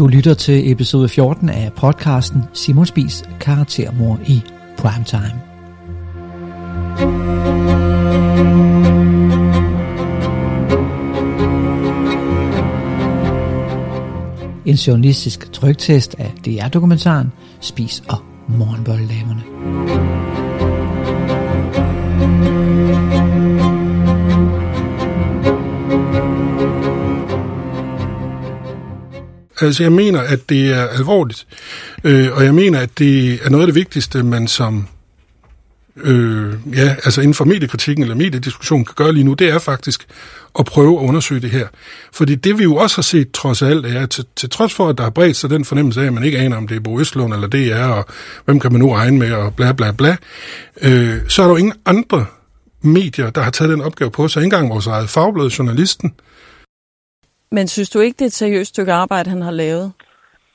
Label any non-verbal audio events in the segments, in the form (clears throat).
Du lytter til episode 14 af podcasten Simon Spis karaktermor i primetime. En journalistisk trygtest af DR-dokumentaren Spis og morgenbolledamerne. Altså, jeg mener, at det er alvorligt, øh, og jeg mener, at det er noget af det vigtigste, man som øh, ja, altså inden for mediekritikken eller mediediskussionen kan gøre lige nu, det er faktisk at prøve at undersøge det her. Fordi det vi jo også har set trods alt, er, at til, til trods for, at der har bredt sig den fornemmelse af, at man ikke aner, om det er Bo Østlund eller det er, og hvem kan man nu regne med, og bla bla bla, øh, så er der jo ingen andre medier, der har taget den opgave på sig. Ikke engang vores eget fagblad, journalisten, men synes du ikke, det er et seriøst stykke arbejde, han har lavet?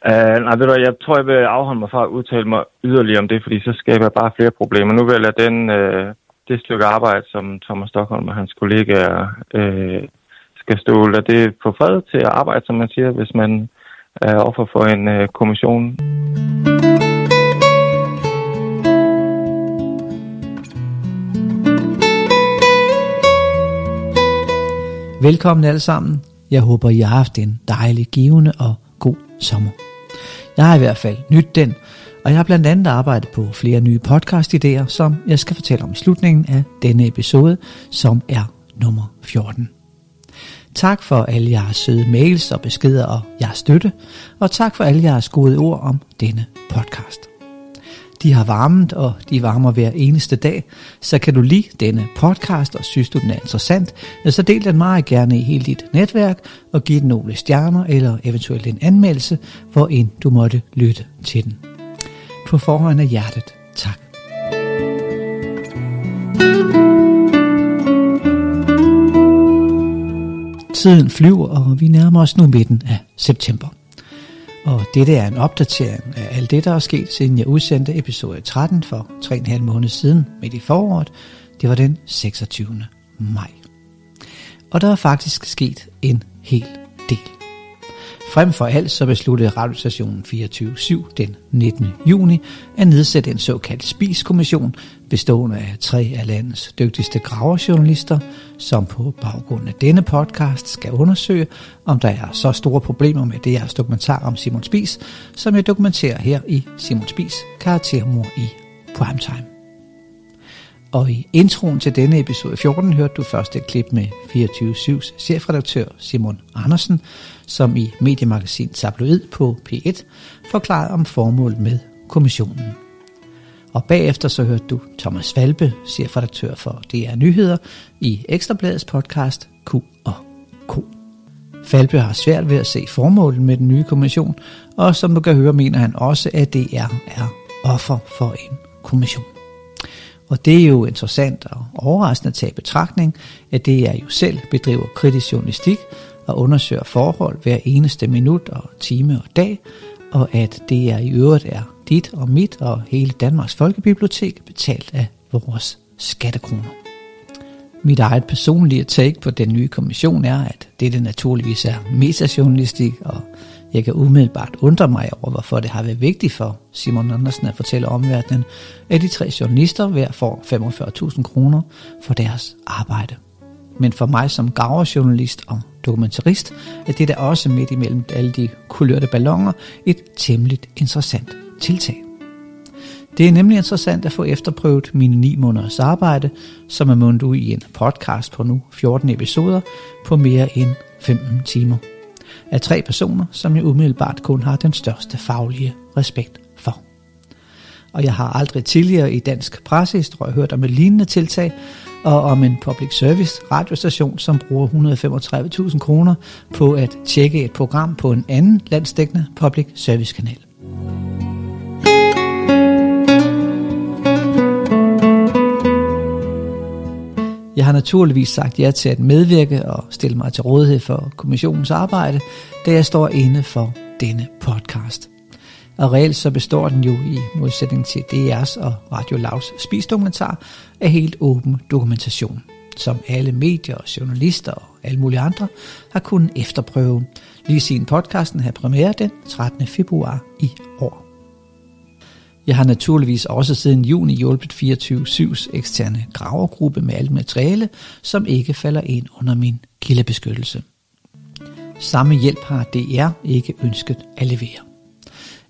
Uh, nej, ved du, jeg tror, jeg vil afholde mig fra at udtale mig yderligere om det, fordi så skaber jeg bare flere problemer. Nu vil jeg lade den, uh, det stykke arbejde, som Thomas Stockholm og hans kollegaer uh, skal stå, lade det på fred til at arbejde, som man siger, hvis man er offer for en uh, kommission. Velkommen alle sammen jeg håber, I har haft en dejlig, givende og god sommer. Jeg har i hvert fald nyt den, og jeg har blandt andet arbejdet på flere nye podcast-idéer, som jeg skal fortælle om i slutningen af denne episode, som er nummer 14. Tak for alle jeres søde mails og beskeder og jeres støtte, og tak for alle jeres gode ord om denne podcast. De har varmet, og de varmer hver eneste dag. Så kan du lide denne podcast, og synes du den er interessant, så del den meget gerne i hele dit netværk, og giv den nogle stjerner, eller eventuelt en anmeldelse, hvor end du måtte lytte til den. På forhånd af hjertet, tak. Tiden flyver, og vi nærmer os nu midten af september. Og dette er en opdatering af alt det, der er sket, siden jeg udsendte episode 13 for 3,5 måneder siden midt i foråret. Det var den 26. maj. Og der er faktisk sket en hel. Frem for alt så besluttede radiostationen 24-7 den 19. juni at nedsætte en såkaldt spiskommission bestående af tre af landets dygtigste graverjournalister, som på baggrund af denne podcast skal undersøge, om der er så store problemer med jeres dokumentar om Simon Spis, som jeg dokumenterer her i Simon Spis karaktermor i Primetime. Og i introen til denne episode 14 hørte du først et klip med 24-7's chefredaktør Simon Andersen, som i mediemagasin Tabloid på P1 forklarede om formålet med kommissionen. Og bagefter så hørte du Thomas Valpe, chefredaktør for DR Nyheder, i Ekstrabladets podcast Q og K. Falbe har svært ved at se formålet med den nye kommission, og som du kan høre, mener han også, at DR er offer for en kommission. Og det er jo interessant og overraskende at tage i betragtning, at det er jo selv bedriver kritisk journalistik og undersøger forhold hver eneste minut og time og dag, og at det er i øvrigt er dit og mit og hele Danmarks Folkebibliotek betalt af vores skattekroner. Mit eget personlige take på den nye kommission er, at det naturligvis er metajournalistik, og jeg kan umiddelbart undre mig over, hvorfor det har været vigtigt for Simon Andersen at fortælle omverdenen, at de tre journalister hver får 45.000 kroner for deres arbejde. Men for mig som gaverjournalist og dokumentarist, er det da også midt imellem alle de kulørte ballonger et temmelig interessant tiltag. Det er nemlig interessant at få efterprøvet mine 9 måneders arbejde, som er mundet ud i en podcast på nu 14 episoder på mere end 15 timer. Af tre personer, som jeg umiddelbart kun har den største faglige respekt for. Og jeg har aldrig tidligere i dansk pressehistorie hørt om et lignende tiltag, og om en public service radiostation, som bruger 135.000 kroner på at tjekke et program på en anden landsdækkende public service kanal. Jeg har naturligvis sagt ja til at medvirke og stille mig til rådighed for kommissionens arbejde, da jeg står inde for denne podcast. Og reelt så består den jo i modsætning til DR's og Radio Lavs spisdokumentar af helt åben dokumentation, som alle medier, journalister og alle mulige andre har kunnet efterprøve, lige siden podcasten havde premiere den 13. februar i år. Jeg har naturligvis også siden juni hjulpet 24-7's eksterne gravergruppe med alt materiale, som ikke falder ind under min kildebeskyttelse. Samme hjælp har DR ikke ønsket at levere.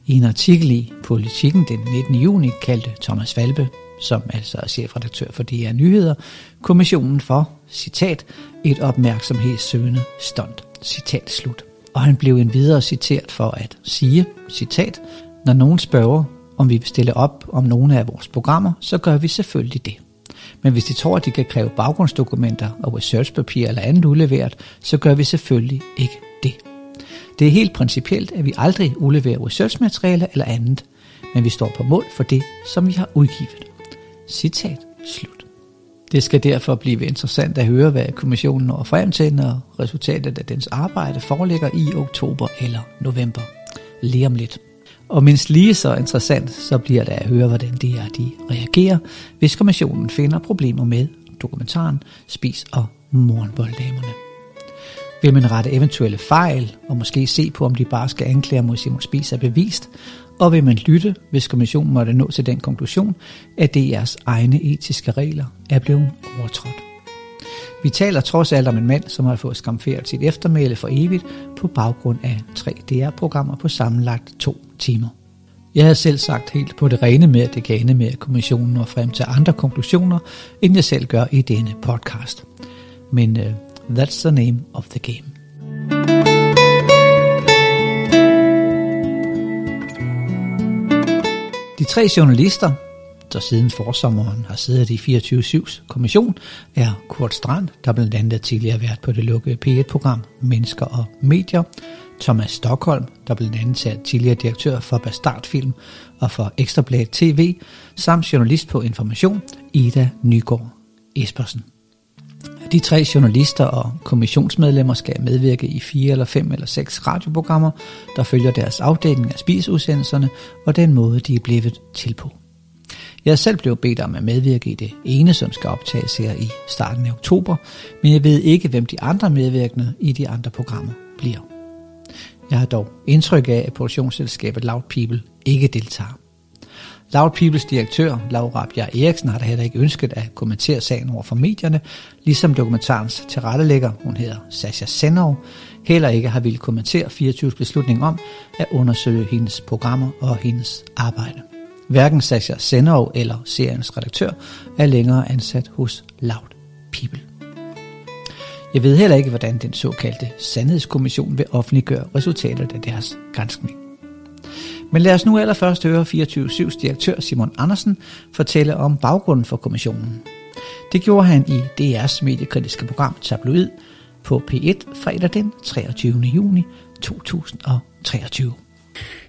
I en artikel i Politiken den 19. juni kaldte Thomas Valbe, som altså er chefredaktør for DR Nyheder, kommissionen for, citat, et opmærksomhedssøgende stunt, citat slut. Og han blev endvidere citeret for at sige, citat, når nogen spørger, om vi vil stille op om nogle af vores programmer, så gør vi selvfølgelig det. Men hvis de tror, at de kan kræve baggrundsdokumenter og researchpapir eller andet udleveret, så gør vi selvfølgelig ikke det. Det er helt principielt, at vi aldrig udleverer researchmateriale eller andet, men vi står på mål for det, som vi har udgivet. Citat slut. Det skal derfor blive interessant at høre, hvad kommissionen når frem til, når resultatet af dens arbejde foreligger i oktober eller november. Lige om lidt. Og mindst lige så interessant, så bliver det at høre, hvordan de er, de reagerer, hvis kommissionen finder problemer med dokumentaren Spis og Morgenbolddamerne. Vil man rette eventuelle fejl, og måske se på, om de bare skal anklage mod Simon Spies er bevist, og vil man lytte, hvis kommissionen måtte nå til den konklusion, at DR's egne etiske regler er blevet overtrådt. Vi taler trods alt om en mand, som har fået skamferet sit eftermæle for evigt på baggrund af tre DR-programmer på sammenlagt to timer. Jeg havde selv sagt helt på det rene med, at det kan ende med, at kommissionen når frem til andre konklusioner, end jeg selv gør i denne podcast. Men øh, that's the name of the game. De tre journalister, der siden forsommeren har siddet i 24-7's kommission, er Kurt Strand, der blandt andet tidligere været på det lukkede P1-program Mennesker og Medier, Thomas Stockholm, der blandt andet er tidligere direktør for Bastardfilm og for Ekstrablad TV, samt journalist på Information, Ida Nygaard Espersen. De tre journalister og kommissionsmedlemmer skal medvirke i fire eller fem eller seks radioprogrammer, der følger deres afdeling af spisudsendelserne og den måde, de er blevet til på. Jeg selv blev bedt om at medvirke i det ene, som skal optages her i starten af oktober, men jeg ved ikke, hvem de andre medvirkende i de andre programmer bliver. Jeg har dog indtryk af, at produktionsselskabet Loud People ikke deltager. Loud Peoples direktør, Laura Bjerg Eriksen, har da heller ikke ønsket at kommentere sagen over for medierne, ligesom dokumentarens tilrettelægger, hun hedder Sasha Senov, heller ikke har ville kommentere 24's beslutning om at undersøge hendes programmer og hendes arbejde. Hverken Sasha Senov eller seriens redaktør er længere ansat hos Loud People. Jeg ved heller ikke, hvordan den såkaldte Sandhedskommission vil offentliggøre resultatet af deres granskning. Men lad os nu allerførst høre 24-7's direktør Simon Andersen fortælle om baggrunden for kommissionen. Det gjorde han i DR's mediekritiske program Tabloid på P1 fredag den 23. juni 2023.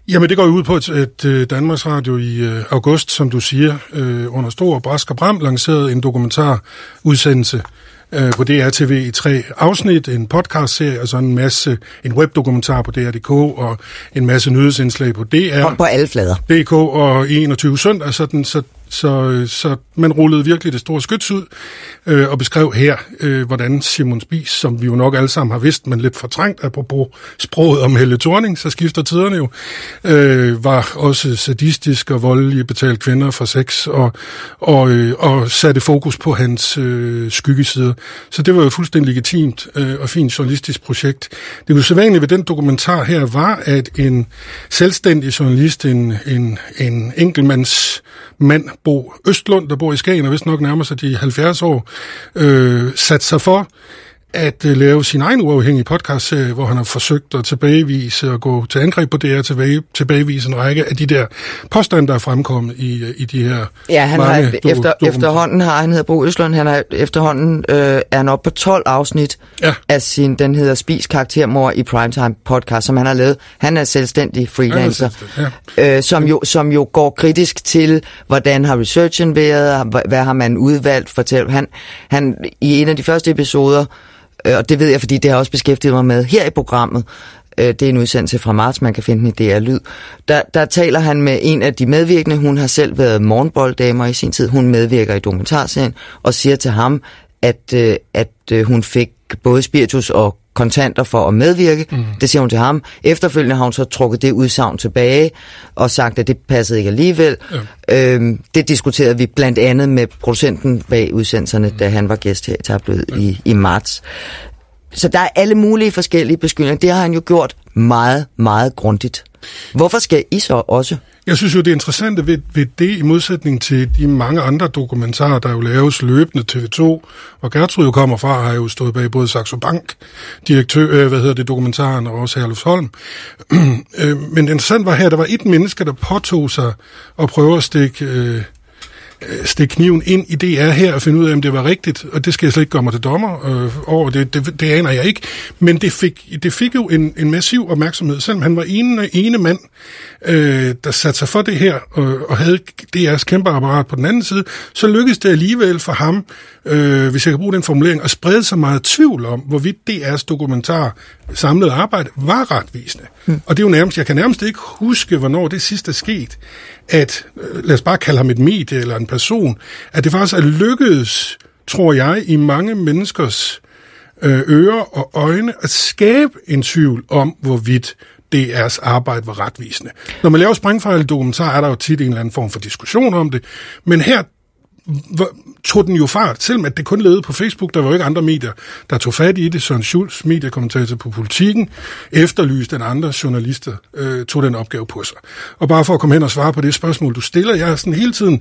Jamen det går jo ud på, at, øh, Danmarks Radio i øh, august, som du siger, øh, under stor brask og bram lancerede en dokumentarudsendelse øh, på DRTV i tre afsnit, en podcastserie og så en masse, en webdokumentar på DR.dk og en masse nyhedsindslag på DR. På alle flader. DK og 21 søndag, sådan, så så, øh, så man rullede virkelig det store skyts ud øh, og beskrev her, øh, hvordan Simon Spies, som vi jo nok alle sammen har vidst, men lidt fortrængt apropos sproget om Helle Thorning, så skifter tiderne jo, øh, var også sadistisk og voldelig betalt kvinder for sex og, og, øh, og satte fokus på hans øh, skyggesider. Så det var jo et fuldstændig legitimt øh, og fint journalistisk projekt. Det usædvanlige ved den dokumentar her var, at en selvstændig journalist, en, en, en enkeltmands mand, Bo Østlund, der bor i Skagen og vist nok nærmer sig de 70 år, øh, sat sig for at uh, lave sin egen uafhængige podcast, hvor han har forsøgt at tilbagevise og gå til angreb på det her, tilbage, tilbagevise en række af de der påstande, der er fremkommet i, øh, i de her Ja, han har efter, efterhånden har han hedder Bo Østlund, han har efterhånden øh, er han op på 12 afsnit ja. af sin, den hedder Spis karaktermor i Primetime podcast, som han har lavet. Han er selvstændig freelancer, er selvstændig, ja. øh, som, jo, som jo går kritisk til, hvordan har researchen været, hvad har man udvalgt, fortæl. Han, han i en af de første episoder Øh, og det ved jeg, fordi det har også beskæftiget mig med her i programmet. Øh, det er en udsendelse fra marts, man kan finde den i DR Lyd. Der, der taler han med en af de medvirkende. Hun har selv været morgenbolddamer i sin tid. Hun medvirker i dokumentarserien og siger til ham, at, øh, at øh, hun fik både spiritus og kontanter for at medvirke. Mm. Det siger hun til ham. Efterfølgende har hun så trukket det udsagn tilbage og sagt, at det passede ikke alligevel. Ja. Øhm, det diskuterede vi blandt andet med producenten bag udsendelserne, mm. da han var gæst her i Tablet ja. i, i marts. Så der er alle mulige forskellige beskyldninger. Det har han jo gjort meget, meget grundigt. Hvorfor skal I så også? Jeg synes jo, det interessante ved, ved det, i modsætning til de mange andre dokumentarer, der jo laves løbende TV2, hvor Gertrud jo kommer fra, har jo stået bag både Saxo Bank, direktør, øh, hvad hedder det, dokumentaren, og også Herlufs Holm. (clears throat) øh, men det interessante var her, at der var et menneske, der påtog sig at prøve at stikke... Øh, Øh, stikke kniven ind i DR her og finde ud af, om det var rigtigt, og det skal jeg slet ikke gøre mig til dommer øh, over, det, det, det aner jeg ikke. Men det fik, det fik jo en, en massiv opmærksomhed, selvom han var ene, ene mand, øh, der satte sig for det her, øh, og havde DR's kæmpe apparat på den anden side, så lykkedes det alligevel for ham, øh, hvis jeg kan bruge den formulering, at sprede så meget tvivl om, hvorvidt DR's dokumentar samlede arbejde var retvisende. Hmm. Og det er jo nærmest, jeg kan nærmest ikke huske, hvornår det sidste er sket at, øh, lad os bare kalde ham et medie eller en person, at det faktisk er lykkedes, tror jeg, i mange menneskers øh, ører og øjne at skabe en tvivl om, hvorvidt DR's arbejde var retvisende. Når man laver sprængfejl dokumentar, er der jo tit en eller anden form for diskussion om det, men her tog den jo fart, selvom at det kun levede på Facebook. Der var jo ikke andre medier, der tog fat i det. Søren Schulz, mediekommentator på Politiken, efterlyste den andre journalister, øh, tog den opgave på sig. Og bare for at komme hen og svare på det spørgsmål, du stiller, jeg har sådan hele tiden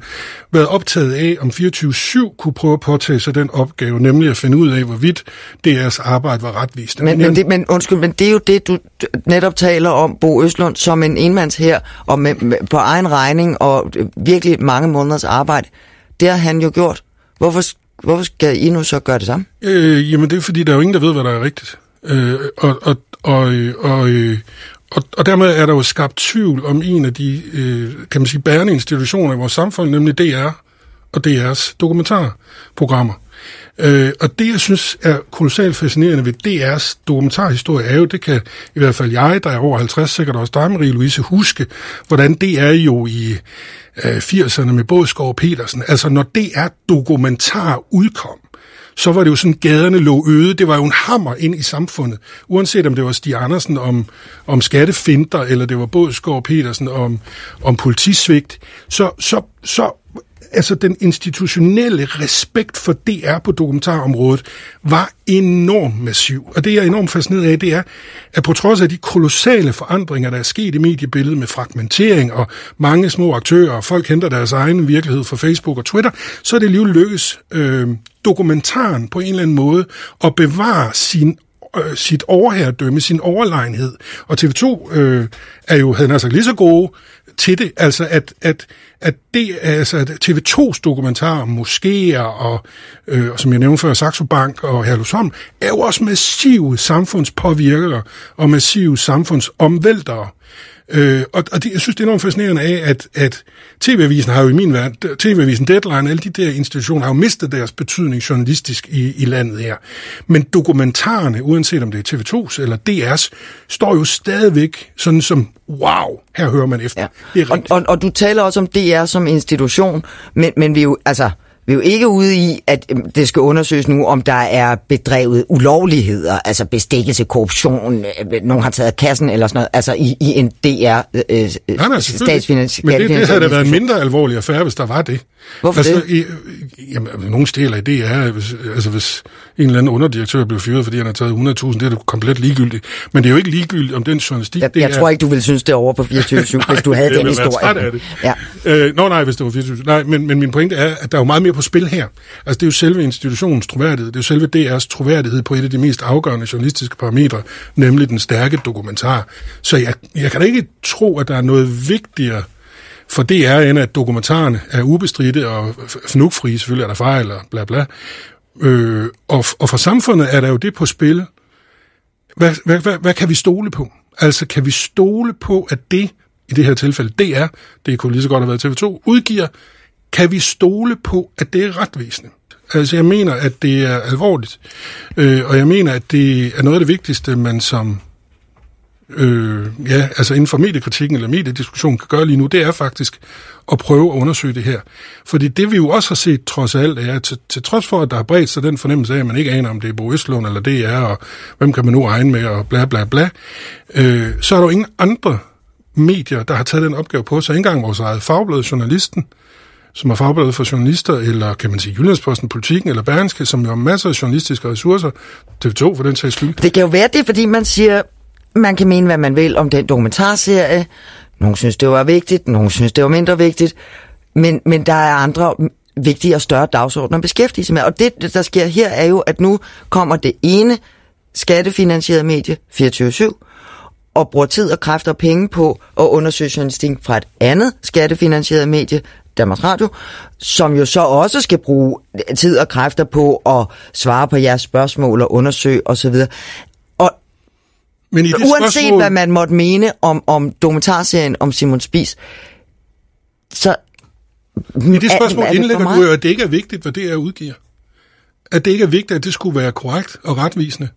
været optaget af, om 24-7 kunne prøve at påtage sig den opgave, nemlig at finde ud af, hvorvidt deres arbejde var retvisende. Men, men, det, men undskyld, men det er jo det, du netop taler om, Bo Østlund, som en enmands her, og med, med, på egen regning, og virkelig mange måneders arbejde. Det har han jo gjort. Hvorfor, hvorfor skal I nu så gøre det samme? Øh, jamen det er fordi, der er jo ingen, der ved, hvad der er rigtigt. Øh, og, og, og, og, og, og dermed er der jo skabt tvivl om en af de, øh, kan man sige, bærende institutioner i vores samfund, nemlig DR og DR's dokumentarprogrammer. Øh, og det, jeg synes er kolossalt fascinerende ved DR's dokumentarhistorie, er jo, det kan i hvert fald jeg, der er over 50, sikkert også dig, Marie-Louise, huske, hvordan det er jo i øh, 80'erne med Bådskov og Petersen. Altså, når DR dokumentar udkom, så var det jo sådan, gaderne lå øde. Det var jo en hammer ind i samfundet. Uanset om det var Stig Andersen om, om skattefinder, eller det var Bådskov Petersen om, om politisvigt, så, så, så altså den institutionelle respekt for DR på dokumentarområdet var enormt massiv. Og det, jeg er enormt fascineret af, det er, at på trods af de kolossale forandringer, der er sket i mediebilledet med fragmentering og mange små aktører, og folk henter deres egen virkelighed fra Facebook og Twitter, så er det alligevel lykkes øh, dokumentaren på en eller anden måde at bevare sin øh, sit overherredømme, sin overlegenhed. Og TV2 øh, er jo, havde han lige så gode til det, altså at, at, at det, altså at TV2's dokumentar om moskéer og, øh, og som jeg nævnte før, Saxo Bank og Herlusholm, er jo også massive samfundspåvirkere og massive samfundsomvæltere. Øh, og og det, jeg synes, det er enormt fascinerende af, at, at TV-avisen har jo i min verden, TV-avisen Deadline, alle de der institutioner har jo mistet deres betydning journalistisk i, i landet her. Men dokumentarerne, uanset om det er TV2's eller DR's, står jo stadigvæk sådan som, wow, her hører man efter. Ja. Det er og, og, og du taler også om DR som institution, men, men vi jo, altså, vi er jo ikke ude i, at øhm, det skal undersøges nu, om der er bedrevet ulovligheder, altså bestikkelse, korruption, øh, nogen har taget kassen eller sådan noget, altså i, i en DR øh, øh statsfinansiering. Men det, det havde da været en mindre alvorlig affære, hvis der var det. Hvorfor altså, det? I, jamen, nogle steder i DR, hvis, altså hvis en eller anden underdirektør blev fyret, fordi han har taget 100.000, det er det komplet ligegyldigt. Men det er jo ikke ligegyldigt, om den journalistik... Jeg, det jeg er... tror ikke, du ville synes det over på (laughs) 24 hvis du havde den historie. af det. Ja. Øh, nå nej, hvis det var 24 Nej, men, men min pointe er, at der er jo meget mere på spil her. Altså det er jo selve institutionens troværdighed, det er jo selve DR's troværdighed på et af de mest afgørende journalistiske parametre, nemlig den stærke dokumentar. Så jeg, jeg kan da ikke tro, at der er noget vigtigere for det er end at dokumentarerne er ubestridte og fnugfrie, selvfølgelig er der fejl og bla bla. Øh, og, og for samfundet er der jo det på spil. Hvad, hvad, hvad, hvad kan vi stole på? Altså kan vi stole på, at det, i det her tilfælde DR, det kunne lige så godt have været TV2, udgiver, kan vi stole på, at det er retvisende? Altså jeg mener, at det er alvorligt, øh, og jeg mener, at det er noget af det vigtigste, man som øh, ja, altså inden for mediekritikken eller mediediskussionen kan gøre lige nu, det er faktisk at prøve at undersøge det her. Fordi det vi jo også har set trods alt er, at til, til trods for, at der har bredt sig den fornemmelse af, at man ikke aner, om det er Bo Østlund eller det er, og hvem kan man nu regne med, og bla bla bla, øh, så er der jo ingen andre medier, der har taget den opgave på sig. Ikke engang vores eget fagblad, Journalisten, som er fagbladet for journalister, eller kan man sige Jyllandsposten, Politikken eller Bergenske, som jo har masser af journalistiske ressourcer, TV2 for den sags skyld. Det kan jo være det, fordi man siger, man kan mene, hvad man vil om den dokumentarserie. Nogle synes, det var vigtigt, nogle synes, det var mindre vigtigt. Men, men der er andre vigtige og større dagsordner at beskæftige sig med. Og det, der sker her, er jo, at nu kommer det ene skattefinansierede medie, 24-7, og bruger tid og kræfter og penge på at undersøge journalistik fra et andet skattefinansieret medie, Danmarks Radio, som jo så også skal bruge tid og kræfter på at svare på jeres spørgsmål og undersøge osv. Men i det uanset spørgsmål... hvad man måtte mene om, om dokumentarserien om Simon Spies, så... I det spørgsmål er, er indlægger du jo, at det ikke er vigtigt, hvad det er udgiver. At det ikke er vigtigt, at det skulle være korrekt og retvisende.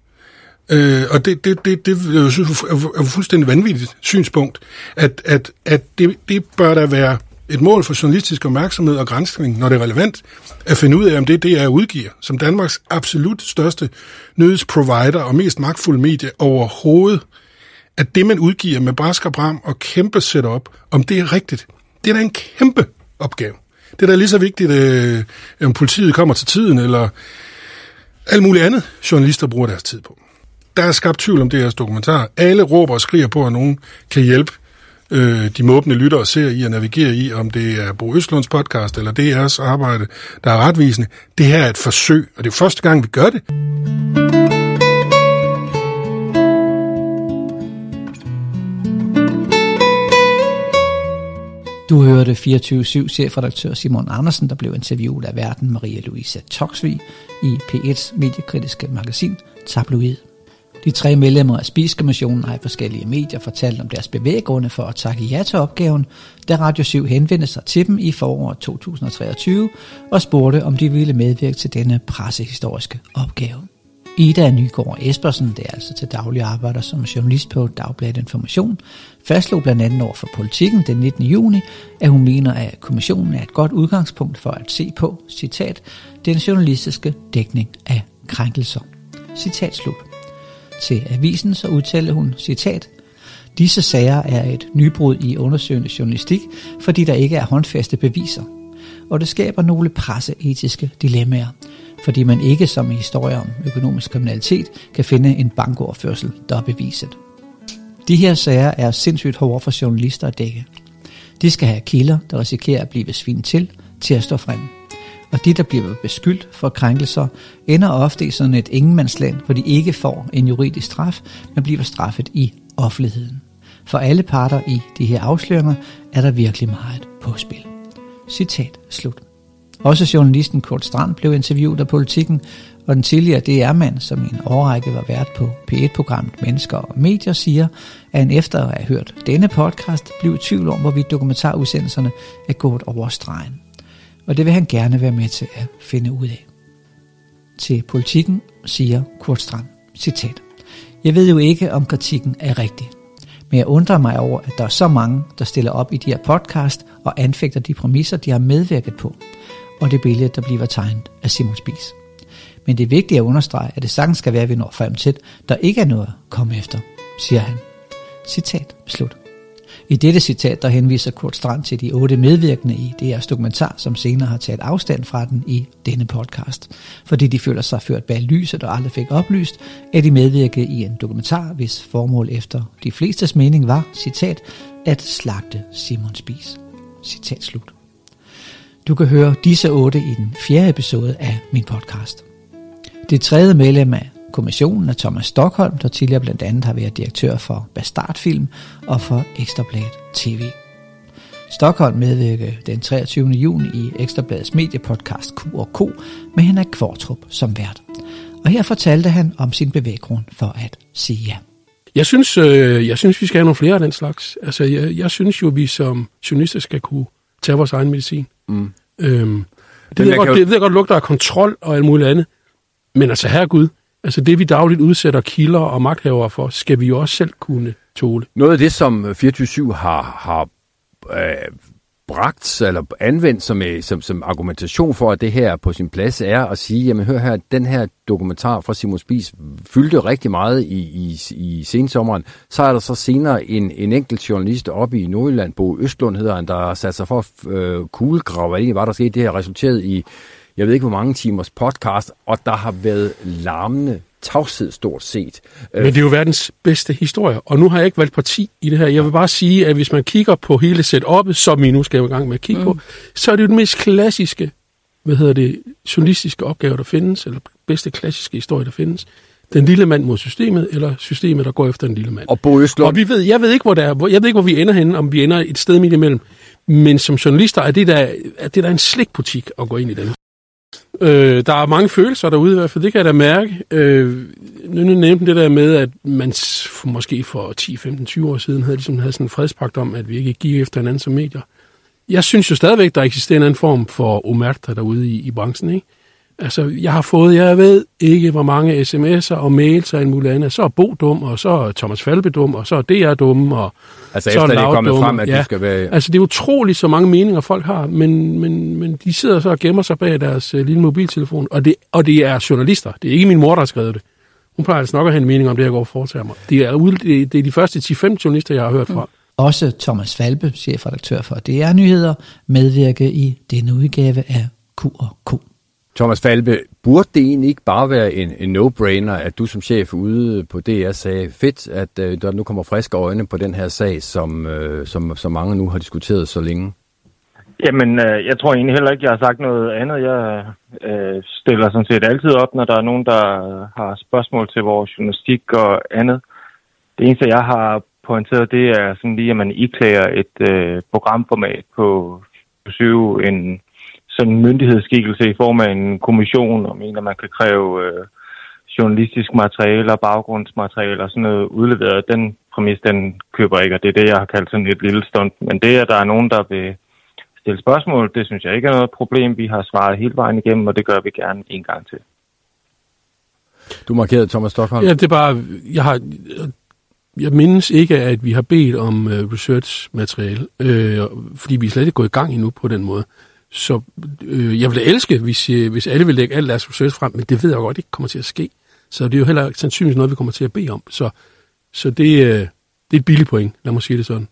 Øh, og det, det, det, det jeg synes, er et fuldstændig vanvittigt synspunkt, at, at, at det, det bør der være et mål for journalistisk opmærksomhed og grænskning, når det er relevant, at finde ud af, om det det er udgiver, som Danmarks absolut største nyhedsprovider og mest magtfulde medie overhovedet, at det, man udgiver med brask og bram og kæmpe setup, om det er rigtigt. Det er da en kæmpe opgave. Det er da lige så vigtigt, øh, om politiet kommer til tiden, eller alt muligt andet, journalister bruger deres tid på. Der er skabt tvivl om det her dokumentar. Alle råber og skriger på, at nogen kan hjælpe øh, de måbne lytter og ser i at navigere i, om det er Bo Østlunds podcast eller DR's arbejde, der er retvisende. Det her er et forsøg, og det er første gang, vi gør det. Du hørte 24-7 chefredaktør Simon Andersen, der blev interviewet af verden Maria Louise Toksvig i P1's mediekritiske magasin Tabloid. De tre medlemmer af Spiskommissionen har i forskellige medier fortalt om deres bevæggrunde for at takke ja til opgaven, da Radio 7 henvendte sig til dem i foråret 2023 og spurgte, om de ville medvirke til denne pressehistoriske opgave. Ida Nygaard Espersen, der er altså til daglig arbejder som journalist på Dagbladet Information, fastslog blandt andet over for politikken den 19. juni, at hun mener, at kommissionen er et godt udgangspunkt for at se på, citat, den journalistiske dækning af krænkelser. Citat slut. Til avisen så udtalte hun, citat, Disse sager er et nybrud i undersøgende journalistik, fordi der ikke er håndfaste beviser. Og det skaber nogle presseetiske dilemmaer, fordi man ikke som i historier om økonomisk kriminalitet kan finde en bankoverførsel, der er beviset. De her sager er sindssygt hårde for journalister at dække. De skal have kilder, der risikerer at blive svin til, til at stå frem og de, der bliver beskyldt for krænkelser, ender ofte i sådan et ingenmandsland, hvor de ikke får en juridisk straf, men bliver straffet i offentligheden. For alle parter i de her afsløringer er der virkelig meget på spil. Citat slut. Også journalisten Kurt Strand blev interviewet af politikken, og den tidligere DR-mand, som i en årrække var vært på P1-programmet Mennesker og Medier, siger, at han efter at have hørt denne podcast blev i tvivl om, hvorvidt dokumentarudsendelserne er gået over stregen og det vil han gerne være med til at finde ud af. Til politikken siger Kurt Strand, citat, Jeg ved jo ikke, om kritikken er rigtig, men jeg undrer mig over, at der er så mange, der stiller op i de her podcast og anfægter de præmisser, de har medvirket på, og det billede, der bliver tegnet af Simon Spies. Men det er vigtigt at understrege, at det sagtens skal være, at vi når frem til, der ikke er noget at komme efter, siger han. Citat slut. I dette citat der henviser Kurt Strand til de otte medvirkende i DR's dokumentar, som senere har taget afstand fra den i denne podcast, fordi de føler sig ført bag lyset og aldrig fik oplyst, at de medvirkede i en dokumentar, hvis formål efter de flestes mening var, citat, at slagte Simon Spies. Citat slut. Du kan høre disse otte i den fjerde episode af min podcast. Det tredje medlem af kommissionen af Thomas Stockholm, der tidligere blandt andet har været direktør for Bastardfilm og for Ekstrabladet TV. Stockholm medvirkede den 23. juni i Ekstrabladets mediepodcast Q&K med Henrik Kvartrup som vært. Og her fortalte han om sin bevæggrund for at sige ja. Jeg synes, øh, jeg synes, vi skal have nogle flere af den slags. Altså, jeg, jeg synes jo, vi som journalister skal kunne tage vores egen medicin. Mm. Øhm, det, ved jeg, godt, det ved jeg godt lugter af kontrol og alt muligt andet. Men altså, herregud, Altså det, vi dagligt udsætter kilder og magthavere for, skal vi jo også selv kunne tåle. Noget af det, som 24-7 har, har øh, bragt eller anvendt som, øh, som, som argumentation for, at det her på sin plads, er at sige, jamen hør her, den her dokumentar fra Simon Spies fyldte rigtig meget i, i, i sensommeren. Så er der så senere en, en enkelt journalist oppe i Nordjylland, Bo Østlund hedder han, der har sat sig for at øh, kuglegrave, hvad det var der skete. Det her resulteret i, jeg ved ikke hvor mange timers podcast, og der har været larmende tavshed stort set. Men det er jo verdens bedste historie, og nu har jeg ikke valgt parti i det her. Jeg vil bare sige, at hvis man kigger på hele setup'et, som vi nu skal i gang med at kigge mm. på, så er det jo den mest klassiske, hvad hedder det, journalistiske opgave, der findes, eller bedste klassiske historie, der findes. Den lille mand mod systemet, eller systemet, der går efter den lille mand. Og Bo Østlund. Og vi ved, jeg ved ikke, hvor, der er, jeg ved ikke, hvor vi ender henne, om vi ender et sted midt imellem. Men som journalister er det der, er det der en slikbutik at gå ind i den. Øh, der er mange følelser derude i hvert fald, det kan jeg da mærke. Øh, nu nævnte det der med, at man måske for 10, 15, 20 år siden havde, ligesom, havde sådan en fredspagt om, at vi ikke gik efter hinanden som medier. Jeg synes jo stadigvæk, der eksisterer en anden form for omerta derude i, i branchen. Ikke? Altså, jeg har fået, jeg ved ikke, hvor mange sms'er og mails og en mulig andet. Så er Bo dum, og så er Thomas Falbe dum, og så er DR dum, og Altså så efter det er kommet dum. frem, at ja. du skal være... Altså, det er utroligt, så mange meninger folk har, men, men, men de sidder så og gemmer sig bag deres uh, lille mobiltelefon, og det, og det er journalister. Det er ikke min mor, der har skrevet det. Hun plejer altså nok at have en mening om det, jeg går og foretager mig. Det er, det, det er de første 10-15 journalister, jeg har hørt fra. Mm. Også Thomas Falbe, chefredaktør for DR Nyheder, medvirke i denne udgave af Q&K. Thomas Falbe, burde det egentlig ikke bare være en, en no-brainer, at du som chef ude på DR sagde, fedt, at øh, der nu kommer friske øjne på den her sag, som, øh, som, som mange nu har diskuteret så længe? Jamen, øh, jeg tror egentlig heller ikke, jeg har sagt noget andet. Jeg øh, stiller sådan set altid op, når der er nogen, der har spørgsmål til vores journalistik og andet. Det eneste, jeg har pointeret, det er sådan lige, at man iklærer et øh, programformat på 7 en sådan myndighedsskikkelse i form af en kommission, og mener, man kan kræve øh, journalistisk materiale og baggrundsmateriale og sådan noget udleveret. Den præmis, den køber ikke, og det er det, jeg har kaldt sådan et lille stund. Men det, at der er nogen, der vil stille spørgsmål, det synes jeg ikke er noget problem. Vi har svaret hele vejen igennem, og det gør vi gerne en gang til. Du markerede Thomas Stockholm. Ja, det er bare, jeg har, jeg mindes ikke, at vi har bedt om uh, research-materiale, øh, fordi vi er slet ikke gået i gang endnu på den måde. Så øh, jeg ville elske, hvis, øh, hvis alle ville lægge alt deres research frem, men det ved jeg godt ikke kommer til at ske. Så det er jo heller sandsynligvis noget, vi kommer til at bede om. Så, så det, øh, det er et billigt point, lad mig sige det sådan.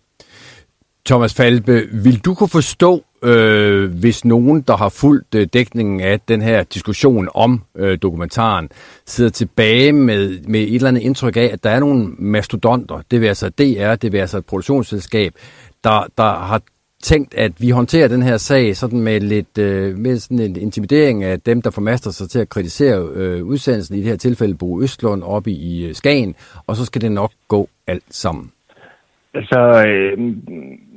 Thomas Falbe, vil du kunne forstå, øh, hvis nogen, der har fulgt øh, dækningen af den her diskussion om øh, dokumentaren, sidder tilbage med, med et eller andet indtryk af, at der er nogle mastodonter, det vil altså DR, det vil altså et produktionsselskab, der, der har tænkt, at vi håndterer den her sag sådan med lidt øh, med sådan en intimidering af dem, der formaster sig til at kritisere øh, udsendelsen, i det her tilfælde Bo Østlund oppe i øh, Skagen, og så skal det nok gå alt sammen. Altså, øh,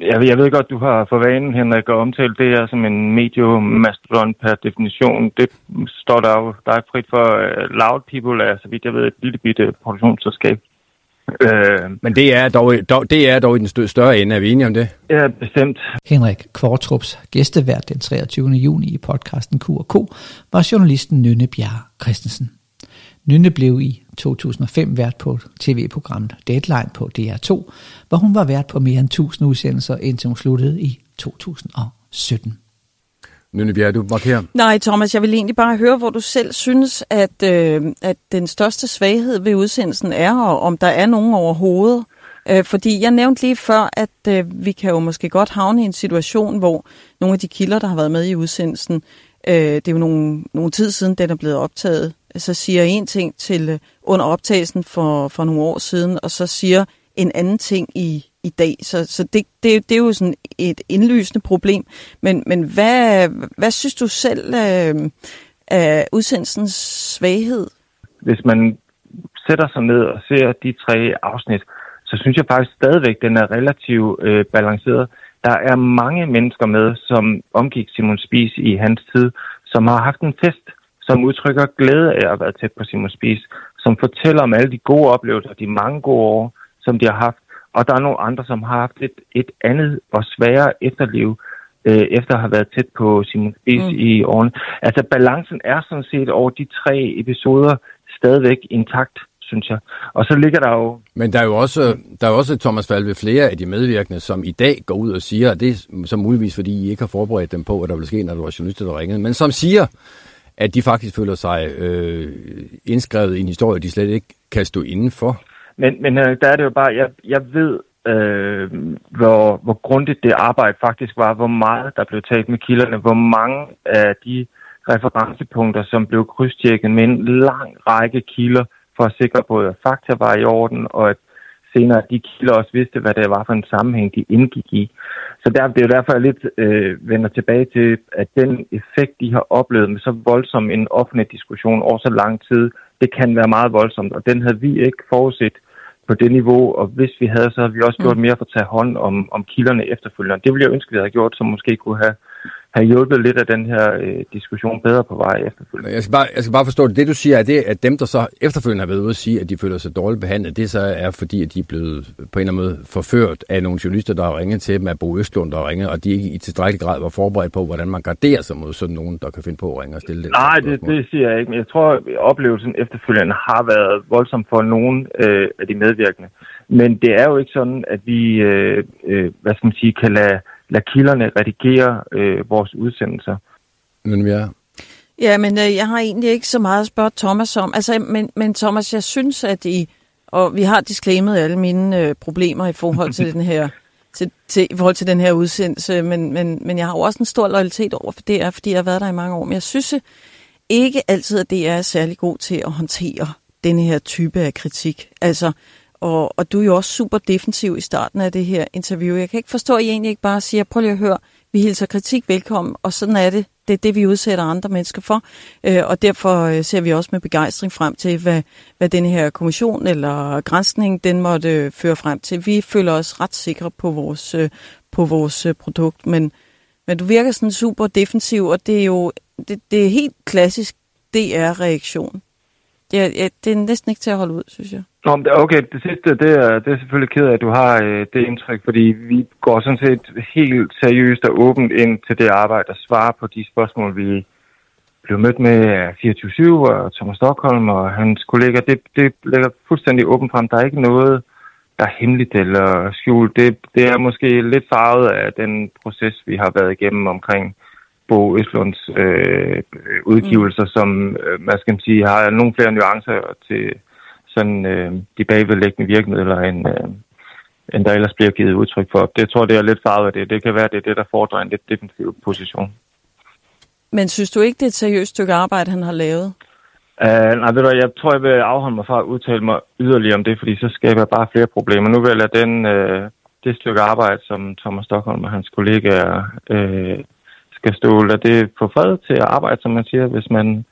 jeg, jeg ved godt, du har for vanen, Henrik, at omtale det her som en mediemastodon per definition. Det står der jo, der frit for uh, loud people, er så vidt jeg ved, et lille bitte produktionsselskab. Øh, Men det er, dog, dog, det er dog i den større ende, er vi enige om det? Ja, bestemt. Henrik Kvartrups gæstevært den 23. juni i podcasten Q&K var journalisten Nynne Bjerre Christensen. Nynne blev i 2005 vært på tv-programmet Deadline på DR2, hvor hun var vært på mere end 1000 udsendelser, indtil hun sluttede i 2017. Nynne Bjerre, du markerer. Nej, Thomas, jeg vil egentlig bare høre, hvor du selv synes, at, øh, at den største svaghed ved udsendelsen er, og om der er nogen overhovedet. Øh, fordi jeg nævnte lige før, at øh, vi kan jo måske godt havne i en situation, hvor nogle af de kilder, der har været med i udsendelsen, øh, det er jo nogle, nogle tid siden, den er blevet optaget, så siger en ting til øh, under optagelsen for, for nogle år siden, og så siger en anden ting i, i dag. Så, så det, det, det er jo sådan et indlysende problem. Men, men hvad, hvad synes du selv øh, af udsendelsens svaghed? Hvis man sætter sig ned og ser de tre afsnit, så synes jeg faktisk stadigvæk, den er relativt øh, balanceret. Der er mange mennesker med, som omgik Simon Spies i hans tid, som har haft en fest, som udtrykker glæde af at være tæt på Simon Spies, som fortæller om alle de gode oplevelser, de mange gode år, som de har haft, og der er nogle andre, som har haft et, et andet og sværere efterliv, øh, efter at have været tæt på Simon Spies mm. i årene. Altså balancen er sådan set over de tre episoder stadigvæk intakt, synes jeg. Og så ligger der jo... Men der er jo også, der er også Thomas Falve, flere af de medvirkende, som i dag går ud og siger, at det er så muligvis, fordi I ikke har forberedt dem på, at der vil ske, når der var journalister, der ringede, men som siger, at de faktisk føler sig øh, indskrevet i en historie, de slet ikke kan stå indenfor. Men, men øh, der er det jo bare, jeg, jeg ved, øh, hvor, hvor grundigt det arbejde faktisk var, hvor meget der blev talt med kilderne, hvor mange af de referencepunkter, som blev krydstjekket med en lang række kilder, for at sikre både, at fakta var i orden, og at senere de kilder også vidste, hvad det var for en sammenhæng, de indgik i. Så der, det er jo derfor, jeg lidt øh, vender tilbage til, at den effekt, de har oplevet med så voldsom en offentlig diskussion over så lang tid, det kan være meget voldsomt, og den havde vi ikke forudset på det niveau, og hvis vi havde, så havde vi også gjort mm. mere for at tage hånd om, om kilderne efterfølgende. Det ville jeg ønske, vi havde gjort, som måske kunne have have hjulpet lidt af den her øh, diskussion bedre på vej efterfølgende. Jeg skal, bare, jeg skal bare forstå, det, det du siger, er det, at dem, der så efterfølgende har været ude at sige, at de føler sig dårligt behandlet, det så er fordi, at de er blevet på en eller anden måde forført af nogle journalister, der har ringet til dem, af Bo Østlund, der har ringet, og de ikke i tilstrækkelig grad var forberedt på, hvordan man garderer sig mod sådan nogen, der kan finde på at ringe og stille det. Nej, det, det siger jeg ikke, men jeg tror, at oplevelsen efterfølgende har været voldsom for nogen øh, af de medvirkende. Men det er jo ikke sådan, at vi, øh, øh, hvad skal man sige, kan lade lade kilderne redigere øh, vores udsendelser. Men ja. Ja, men øh, jeg har egentlig ikke så meget at spørge Thomas om. Altså, men, men Thomas, jeg synes, at I, og vi har disclaimet alle mine øh, problemer i forhold til (laughs) den her til, til, i forhold til den her udsendelse, men, men, men jeg har jo også en stor loyalitet over for DR, fordi jeg har været der i mange år. Men jeg synes ikke altid, at DR er særlig god til at håndtere denne her type af kritik. Altså, og, og du er jo også super defensiv i starten af det her interview. Jeg kan ikke forstå, at I egentlig ikke bare siger, prøv lige at høre, vi hilser kritik velkommen, og sådan er det. Det er det, vi udsætter andre mennesker for. Øh, og derfor øh, ser vi også med begejstring frem til, hvad, hvad den her kommission eller grænsning, den måtte øh, føre frem til. Vi føler os ret sikre på vores, øh, på vores øh, produkt, men, men du virker sådan super defensiv, og det er jo det, det er helt klassisk DR-reaktion. Ja, ja, det er næsten ikke til at holde ud, synes jeg. Nå, okay, det sidste, det er, det er selvfølgelig ked af, at du har øh, det indtryk, fordi vi går sådan set helt seriøst og åbent ind til det arbejde og svarer på de spørgsmål, vi blev mødt med af 24 og Thomas Stockholm og hans kolleger. Det, det ligger fuldstændig åbent frem. Der er ikke noget, der er hemmeligt eller skjult. Det, det er måske lidt farvet af den proces, vi har været igennem omkring Bo Østlunds øh, udgivelser, mm. som, øh, man skal sige, har nogle flere nuancer til sådan øh, de bagvedlæggende virkemidler, end, øh, end der ellers bliver givet udtryk for. Det tror det er lidt farvet af det. Det kan være, det er det, der fordrer en lidt defensiv position. Men synes du ikke, det er et seriøst stykke arbejde, han har lavet? Uh, nej, ved du, jeg tror, jeg vil afholde mig fra at udtale mig yderligere om det, fordi så skaber jeg bare flere problemer. Nu vil jeg lade den, uh, det stykke arbejde, som Thomas Stockholm og hans kollegaer uh, skal stå, lad det få fred til at arbejde, som man siger, hvis man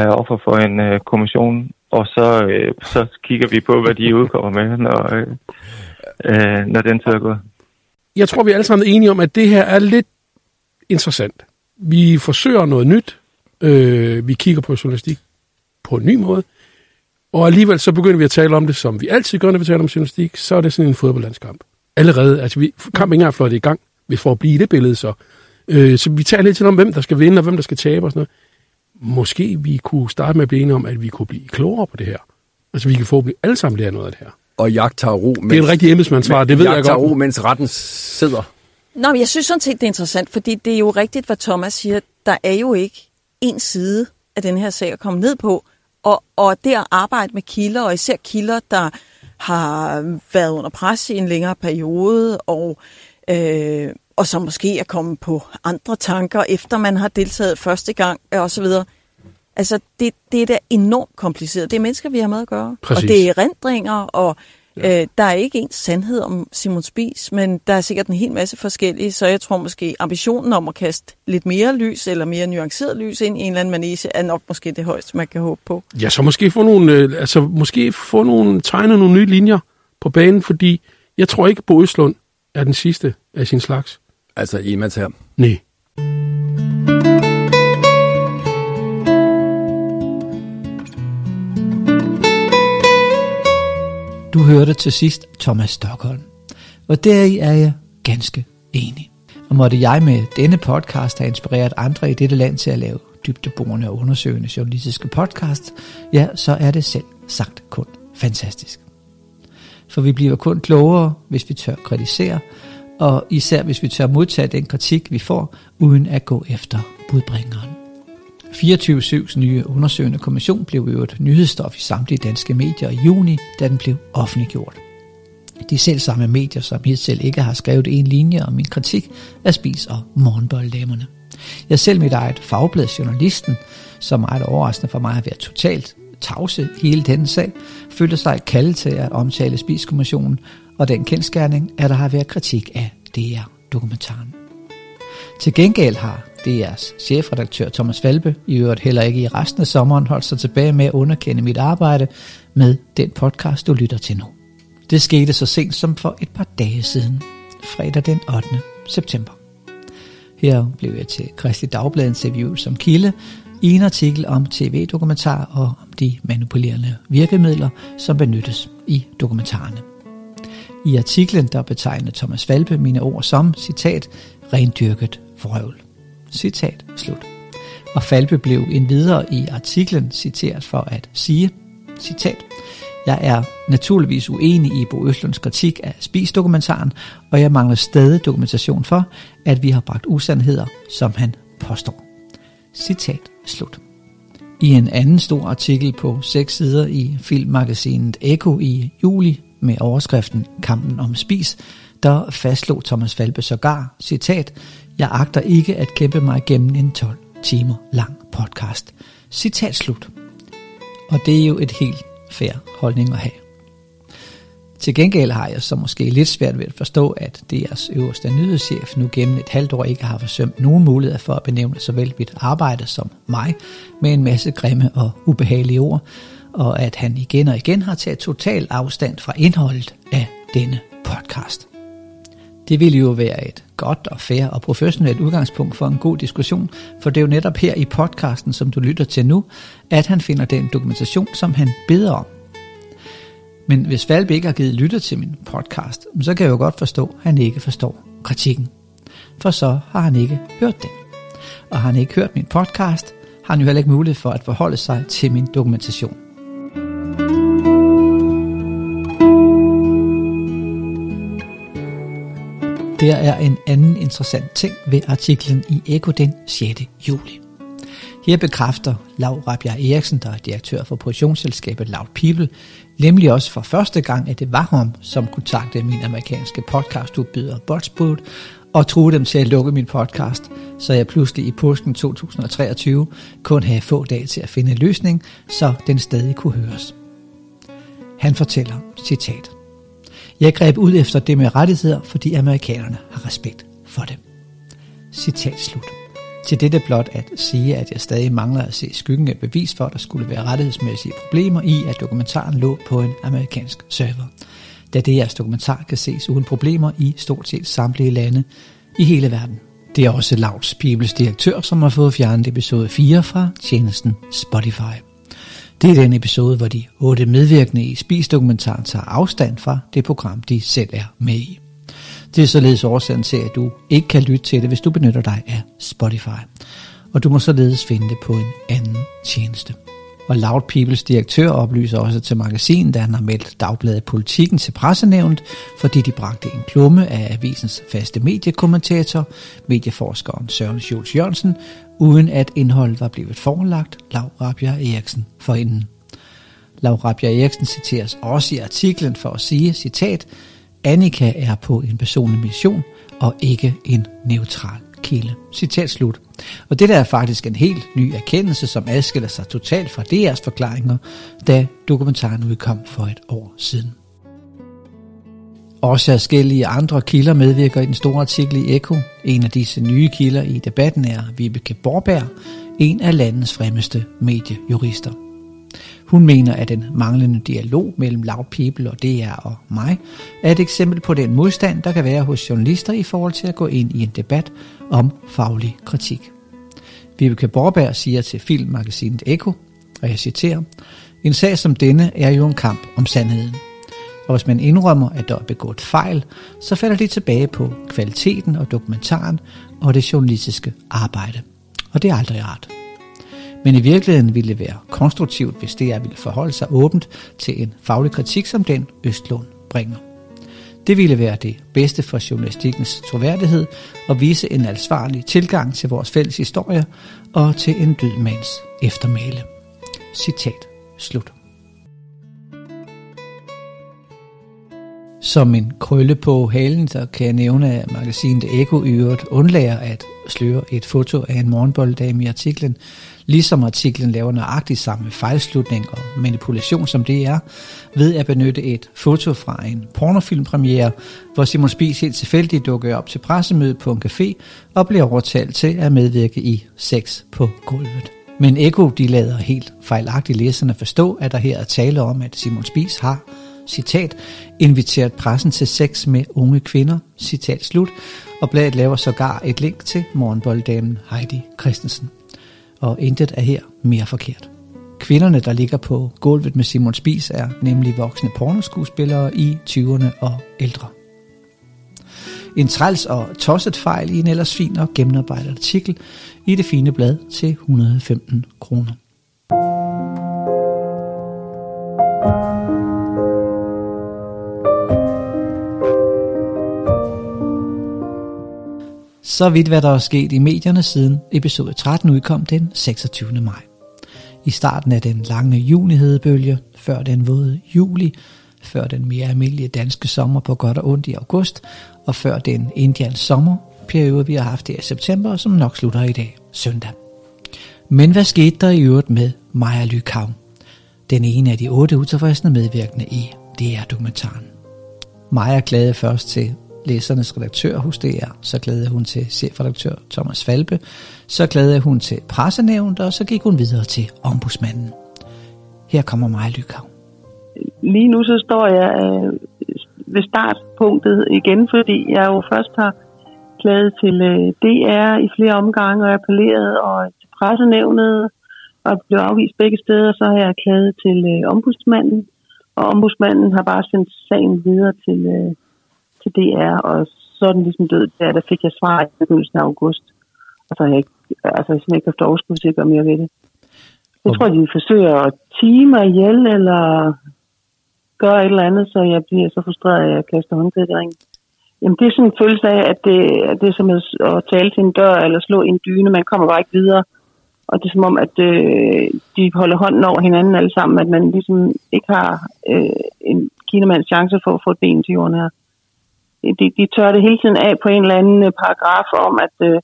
er offer for en øh, kommission og så, øh, så kigger vi på, hvad de udkommer med, når, øh, øh, når den tid er gået. Jeg tror, vi er alle sammen enige om, at det her er lidt interessant. Vi forsøger noget nyt. Øh, vi kigger på journalistik på en ny måde. Og alligevel så begynder vi at tale om det, som vi altid gør, når vi taler om journalistik, så er det sådan en fodboldlandskamp. Allerede, altså vi, kampen ikke engang flot i gang, vi får at blive i det billede så. Øh, så vi taler lidt om, hvem der skal vinde, og hvem der skal tabe og sådan noget måske vi kunne starte med at blive enige om, at vi kunne blive klogere på det her. Altså vi kan få alle sammen lære noget af det her. Og jagt tager ro. Mens, det er en rigtig embedsmandsvar, det ved jeg godt. ro, mens retten sidder. Nå, men jeg synes sådan set, det er interessant, fordi det er jo rigtigt, hvad Thomas siger. Der er jo ikke en side af den her sag at komme ned på. Og, og det at arbejde med kilder, og især kilder, der har været under pres i en længere periode, og øh, og som måske er kommet på andre tanker, efter man har deltaget første gang, øh, og så videre. Altså, det, det er da enormt kompliceret. Det er mennesker, vi har med at gøre. Præcis. Og det er rendringer, og ja. øh, der er ikke en sandhed om Simon Spies, men der er sikkert en hel masse forskellige, så jeg tror måske, ambitionen om at kaste lidt mere lys, eller mere nuanceret lys ind i en eller anden manese, er nok måske det højeste, man kan håbe på. Ja, så måske få nogle, øh, altså, måske få nogle, tegne nogle nye linjer på banen, fordi jeg tror ikke, Bo Østlund er den sidste af sin slags. Altså i her? Nej. Du hørte til sidst Thomas Stockholm, og deri er jeg ganske enig. Og måtte jeg med denne podcast have inspireret andre i dette land til at lave dybdeborende og undersøgende journalistiske podcast, ja, så er det selv sagt kun fantastisk. For vi bliver kun klogere, hvis vi tør kritisere, og især hvis vi tør modtage den kritik, vi får, uden at gå efter budbringeren. 24-7's nye undersøgende kommission blev jo et nyhedsstof i samtlige danske medier i juni, da den blev offentliggjort. De selv samme medier, som selv ikke har skrevet en linje om min kritik af spis- og morgenbolddamerne. Jeg selv mit eget fagblad Journalisten, som meget overraskende for mig har været totalt tavse hele denne sag, følte sig kaldet til at omtale spiskommissionen og den kendskærning, at der har været kritik af DR-dokumentaren. Til gengæld har DR's chefredaktør Thomas Falbe i øvrigt heller ikke i resten af sommeren holdt sig tilbage med at underkende mit arbejde med den podcast, du lytter til nu. Det skete så sent som for et par dage siden, fredag den 8. september. Her blev jeg til Kristi Dagblad interview som kilde i en artikel om tv-dokumentar og om de manipulerende virkemidler, som benyttes i dokumentarerne. I artiklen der betegner Thomas Falbe mine ord som, citat, rendyrket vrøvl. Citat slut. Og Falbe blev endvidere i artiklen citeret for at sige, citat, jeg er naturligvis uenig i Bo Østlunds kritik af Spis-dokumentaren, og jeg mangler stadig dokumentation for, at vi har bragt usandheder, som han påstår. Citat slut. I en anden stor artikel på seks sider i filmmagasinet Eko i juli med overskriften Kampen om spis, der fastslog Thomas Falbe sågar, citat, jeg agter ikke at kæmpe mig gennem en 12 timer lang podcast. Citat slut. Og det er jo et helt fair holdning at have. Til gengæld har jeg så måske lidt svært ved at forstå, at DR's øverste nyhedschef nu gennem et halvt år ikke har forsømt nogen mulighed for at benævne såvel mit arbejde som mig med en masse grimme og ubehagelige ord, og at han igen og igen har taget total afstand fra indholdet af denne podcast. Det ville jo være et godt og fair og professionelt udgangspunkt for en god diskussion, for det er jo netop her i podcasten, som du lytter til nu, at han finder den dokumentation, som han beder om. Men hvis Valbe ikke har givet lytter til min podcast, så kan jeg jo godt forstå, at han ikke forstår kritikken. For så har han ikke hørt den. Og har han ikke hørt min podcast, har han jo heller ikke mulighed for at forholde sig til min dokumentation. Der er en anden interessant ting ved artiklen i Eko den 6. juli. Her bekræfter Laura Rabia Eriksen, der er direktør for produktionsselskabet Loud People, nemlig også for første gang, at det var ham, som kontaktede min amerikanske podcastudbyder Buzzsprout og troede dem til at lukke min podcast, så jeg pludselig i påsken 2023 kun havde få dage til at finde en løsning, så den stadig kunne høres. Han fortæller, citat, jeg greb ud efter det med rettigheder, fordi amerikanerne har respekt for det. Citat slut. Til dette blot at sige, at jeg stadig mangler at se skyggen af bevis for, at der skulle være rettighedsmæssige problemer i, at dokumentaren lå på en amerikansk server. Da det jeres dokumentar kan ses uden problemer i stort set samtlige lande i hele verden. Det er også Lauts Bibels direktør, som har fået fjernet episode 4 fra tjenesten Spotify. Det er den episode, hvor de otte medvirkende i Spis-dokumentaren tager afstand fra det program, de selv er med i. Det er således årsagen til, at du ikke kan lytte til det, hvis du benytter dig af Spotify. Og du må således finde det på en anden tjeneste. Og Loud Peoples direktør oplyser også til magasinet, da han har meldt dagbladet Politikken til pressenævnt, fordi de bragte en klumme af avisens faste mediekommentator, medieforskeren Søren Schultz Jørgensen, uden at indholdet var blevet forelagt Laura Rabia Eriksen forinden. Laura Rabia Eriksen citeres også i artiklen for at sige, citat, Annika er på en personlig mission og ikke en neutral kilde. Citat slut. Og det der er faktisk en helt ny erkendelse, som adskiller sig totalt fra DR's forklaringer, da dokumentaren udkom for et år siden. Også forskellige andre kilder medvirker i den store artikel i Eko. En af disse nye kilder i debatten er Vibeke Borberg, en af landets fremmeste mediejurister. Hun mener, at den manglende dialog mellem Loud People og DR og mig er et eksempel på den modstand, der kan være hos journalister i forhold til at gå ind i en debat om faglig kritik. Vibeke Borberg siger til filmmagasinet Eko, og jeg citerer, En sag som denne er jo en kamp om sandheden. Og hvis man indrømmer, at der er begået fejl, så falder de tilbage på kvaliteten og dokumentaren og det journalistiske arbejde. Og det er aldrig rart. Men i virkeligheden ville det være konstruktivt, hvis det er ville forholde sig åbent til en faglig kritik, som den Østlund bringer. Det ville være det bedste for journalistikkens troværdighed og vise en ansvarlig tilgang til vores fælles historie og til en død mands eftermæle. Citat slut. Som en krølle på halen, så kan jeg nævne, at magasinet Eko i øvrigt undlager at sløre et foto af en morgenbolddame i artiklen, ligesom artiklen laver nøjagtigt samme fejlslutning og manipulation som det er, ved at benytte et foto fra en pornofilmpremiere, hvor Simon Spies helt tilfældigt dukker op til pressemøde på en café og bliver overtalt til at medvirke i sex på gulvet. Men Eko de lader helt fejlagtigt læserne forstå, at der her er tale om, at Simon Spies har citat, inviteret pressen til sex med unge kvinder, citat slut, og bladet laver sågar et link til morgenbolddamen Heidi Christensen. Og intet er her mere forkert. Kvinderne, der ligger på gulvet med Simon Spis, er nemlig voksne pornoskuespillere i 20'erne og ældre. En træls og tosset fejl i en ellers fin og gennemarbejdet artikel i det fine blad til 115 kroner. Så vidt hvad der er sket i medierne siden episode 13 udkom den 26. maj. I starten af den lange junihedebølge, før den våde juli, før den mere almindelige danske sommer på godt og ondt i august, og før den indians sommerperiode, vi har haft i september, som nok slutter i dag, søndag. Men hvad skete der i øvrigt med Maja Lykav? Den ene af de otte utilfredsende medvirkende i DR-dokumentaren. Maja klagede først til læsernes redaktør hos DR, så glædede hun til chefredaktør Thomas Falbe, så glædede hun til pressenævnt, og så gik hun videre til ombudsmanden. Her kommer Maja Lykav. Lige nu så står jeg øh, ved startpunktet igen, fordi jeg jo først har klaget til øh, DR i flere omgange og appelleret og til pressenævnet og blev afvist begge steder, så har jeg klaget til øh, ombudsmanden, og ombudsmanden har bare sendt sagen videre til, øh, til DR, og så er den ligesom død der, der fik jeg svar i begyndelsen af august. Og så har jeg ikke, altså, jeg ikke haft overskud til at gøre mere ved det. Jeg tror, de forsøger at time mig ihjel, eller gøre et eller andet, så jeg bliver så frustreret, at jeg kaster håndklædet i ringen. Jamen, det er sådan en følelse af, at det, at det er som at tale til en dør eller slå en dyne. Man kommer bare ikke videre. Og det er som om, at øh, de holder hånden over hinanden alle sammen, at man ligesom ikke har øh, en kinemands chance for at få et ben til jorden her de, de tør det hele tiden af på en eller anden øh, paragraf om, at øh,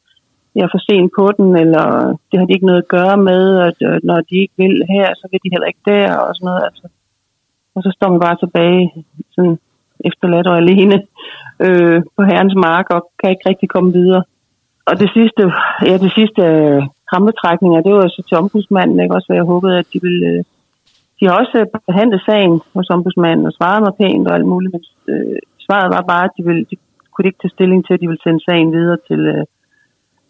jeg er for sent på den, eller det har de ikke noget at gøre med, at øh, når de ikke vil her, så vil de heller ikke der, og sådan noget. Altså. Og så står man bare tilbage, sådan efterladt og alene (laughs) øh, på herrens mark, og kan ikke rigtig komme videre. Og det sidste, ja, det sidste øh, krampetrækninger, det var så til ombudsmanden, ikke? også, hvad jeg håbede, at de ville... Øh, de har også øh, behandlet sagen hos ombudsmanden og svaret mig pænt og alt muligt, men øh, svaret var bare, at de, ville, de kunne ikke tage stilling til, at de ville sende sagen videre til, øh,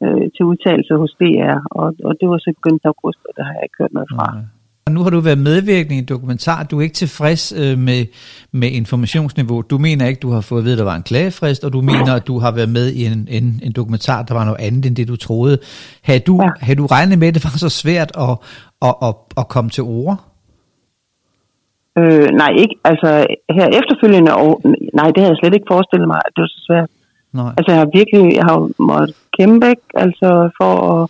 øh til udtalelse hos DR. Og, og det var så begyndt august, og der har jeg ikke hørt noget fra. Okay. Nu har du været medvirkende i en dokumentar. Du er ikke tilfreds øh, med, med informationsniveau. Du mener ikke, du har fået at vide, at der var en klagefrist, og du mener, at du har været med i en, en, en dokumentar, der var noget andet end det, du troede. Har du, ja. havde du regnet med, at det var så svært at, at, at, at komme til ord? Øh, nej, ikke. Altså her efterfølgende, og, nej, det havde jeg slet ikke forestillet mig, at det var så svært. Nej. Altså jeg har virkelig, jeg har måttet kæmpe, ikke? altså for at,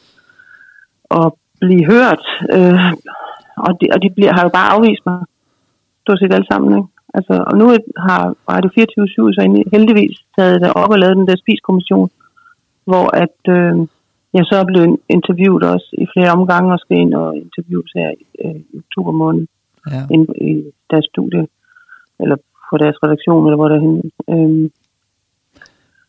at blive hørt. Øh, og de, og de bliver, har jo bare afvist mig. Stort set alle sammen, ikke? Altså, og nu har Radio 24 så heldigvis taget det op og lavet den der spiskommission, hvor at øh, jeg så er blevet interviewet også i flere omgange og skal ind og interviewes her øh, i oktober måned ja. ind i deres studie, eller på deres redaktion, eller hvor der er henne. Øhm.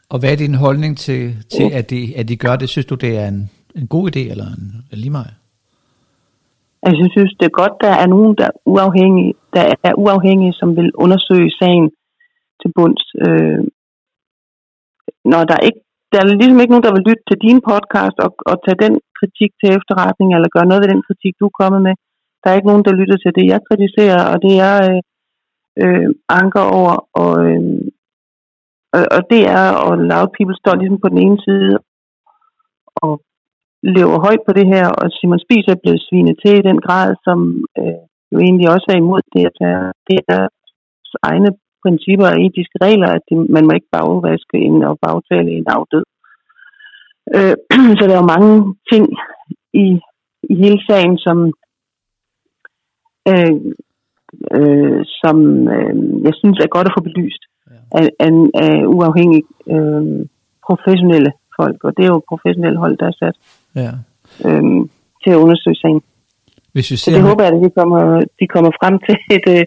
Og hvad er din holdning til, til at, de, at de gør det? Synes du, det er en, en god idé, eller en, en lige meget? Altså, jeg synes, det er godt, der er nogen, der er uafhængige, der er uafhængige som vil undersøge sagen til bunds. Øh, når der ikke der er ligesom ikke nogen, der vil lytte til din podcast og, og tage den kritik til efterretning, eller gøre noget ved den kritik, du er kommet med. Der er ikke nogen, der lytter til det, jeg kritiserer, og det er øh, øh, anker over. Og, øh, og, og det er, og Loud People står ligesom på den ene side og lever højt på det her, og Simon Spies er blevet svinet til i den grad, som øh, jo egentlig også er imod det, at det er deres egne principper og etiske regler, at de, man må ikke bagvaske en og bagtale en afdød. Øh, (clears throat) så der er jo mange ting i, i hele sagen, som, øh, øh, som øh, jeg synes er godt at få belyst ja. af, af, af uafhængige øh, professionelle folk, og det er jo professionelle hold, der er sat ja. øh, til at undersøge sagen. Hvis vi ser så det håber jeg, at de kommer, de kommer frem til et, øh,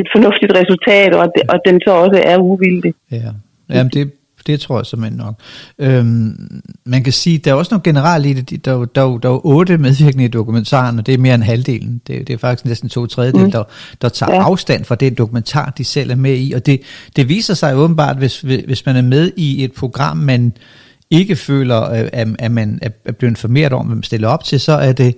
et fornuftigt resultat, og, at, og den så også er uvildig. Ja, Jamen, det, det tror jeg simpelthen nok. Øhm, man kan sige, der er også noget generelt i det. Der, der, der, der er otte medvirkende i dokumentaren, og det er mere end halvdelen. Det, det er faktisk næsten to tredjedel, mm. der, der tager ja. afstand fra det dokumentar, de selv er med i. Og det, det viser sig åbenbart, hvis, hvis man er med i et program, man ikke føler, øh, at, at man er blevet informeret om, hvad man stiller op til, så er det,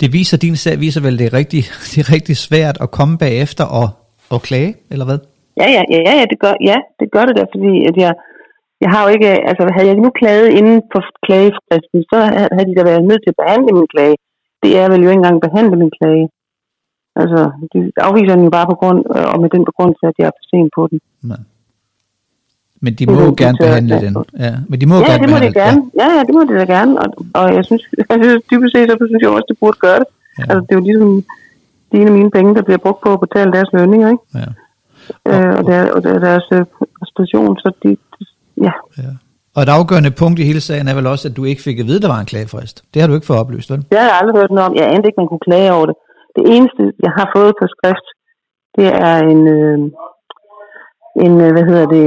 det viser, din sag viser vel, det er rigtig, (laughs) det er rigtig svært at komme bagefter og, og klage, eller hvad? Ja, ja, ja, ja, det gør, ja, det gør det da, fordi at jeg, jeg har jo ikke, altså havde jeg nu klaget inden for klagefristen, så havde de da været nødt til at behandle min klage. Det er vel jo ikke engang behandle min klage. Altså, de afviser den jo bare på grund, øh, og med den begrundelse, at jeg er for sent på den. Nej. Men de må jo gerne behandle den. Ja, men de må ja, gerne det må de gerne. Ja. ja, det må de da gerne. Og, og jeg synes, (laughs) jeg synes dybest set, så synes jeg også, det burde gøre det. Ja. Altså, det er jo ligesom dine af mine penge, der bliver brugt på at betale deres lønninger, ikke? Ja. Øh, og, der, og der, deres øh, station, så de ja. ja. Og et afgørende punkt i hele sagen er vel også, at du ikke fik at vide, at der var en klagefrist. Det har du ikke fået oplyst, vel? Det har jeg aldrig hørt noget om. Jeg anede ikke, man kunne klage over det. Det eneste, jeg har fået på skrift, det er en, øh, en øh, hvad hedder det,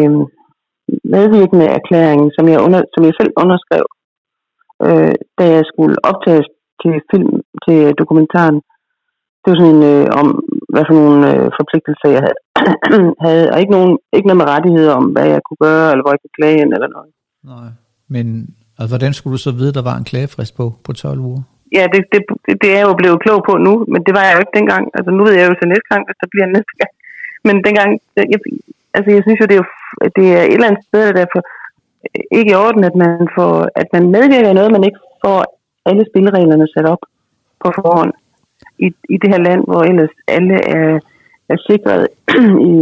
medvirkende erklæring, som jeg, under, som jeg selv underskrev, øh, da jeg skulle optages til film, til dokumentaren. Det var sådan en, øh, om hvad for nogle øh, forpligtelser jeg havde, (clears throat) havde, og ikke, nogen, ikke noget med rettigheder om, hvad jeg kunne gøre, eller hvor jeg kunne klage ind, eller noget. Nej, men altså, hvordan skulle du så vide, at der var en klagefrist på, på 12 uger? Ja, det, det, det er jeg jo blevet klog på nu, men det var jeg jo ikke dengang. Altså, nu ved jeg jo så næste gang, hvis der bliver næste gang. Men dengang, jeg, altså, jeg synes jo, det er, jo, det er et eller andet sted, der for ikke i orden, at man, får, at man medvirker i noget, man ikke får alle spillereglerne sat op på forhånd i, i det her land, hvor ellers alle er, er sikret (clears throat) i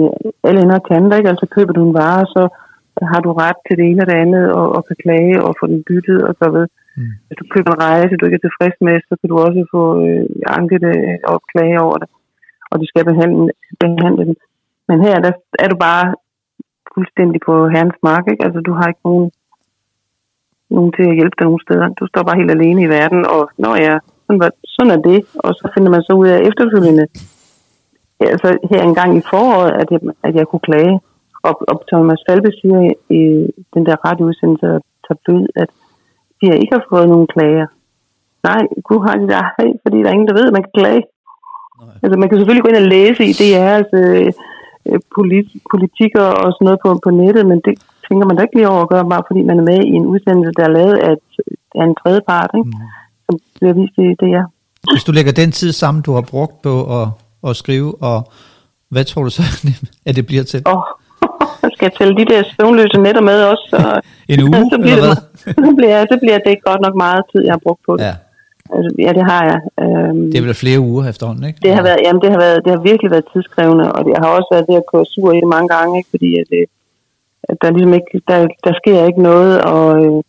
alle ender og kanter. Ikke? Altså køber du en vare, så har du ret til det ene og det andet, og, og kan klage og få den byttet og så ved. Mm. Hvis du køber en rejse, du ikke er tilfreds med, så kan du også få øh, anket det og klage over det. Og de skal behandle, behandle den. Men her der er du bare fuldstændig på herrens mark. Ikke? Altså, du har ikke nogen, nogen til at hjælpe dig nogen steder. Du står bare helt alene i verden, og når jeg, sådan, var, sådan er det. Og så finder man så ud af efterfølgende, altså her en gang i foråret, at jeg, at jeg kunne klage. Og, og Thomas Falbe siger i, den der radioudsendelse, tabloid, at de ikke har fået nogen klager. Nej, gud har de der, fordi der er ingen, der ved, at man kan klage. Nej. Altså, man kan selvfølgelig gå ind og læse i DR's øh, Øh, polit, politikker og sådan noget på, på nettet, men det tænker man da ikke lige over at gøre, bare fordi man er med i en udsendelse, der er lavet af, af en tredje part, ikke? Mm. Vist i det, ja. Hvis du lægger den tid sammen, du har brugt på at, at skrive, og hvad tror du så, (laughs) at det bliver til? Åh, oh, (laughs) skal jeg tælle de der søvnløse netter med også? Så, (laughs) en uge, så bliver eller det, hvad? så, bliver, så bliver det godt nok meget tid, jeg har brugt på det. Ja. Altså, ja, det har jeg. Øhm, det er vel flere uger efterhånden, ikke? Det har, været, jamen, det har, været, det har virkelig været tidskrævende, og jeg har også været ved at køre sur i det mange gange, ikke? fordi at, det, at der, ligesom ikke, der, der sker ikke noget, og øh,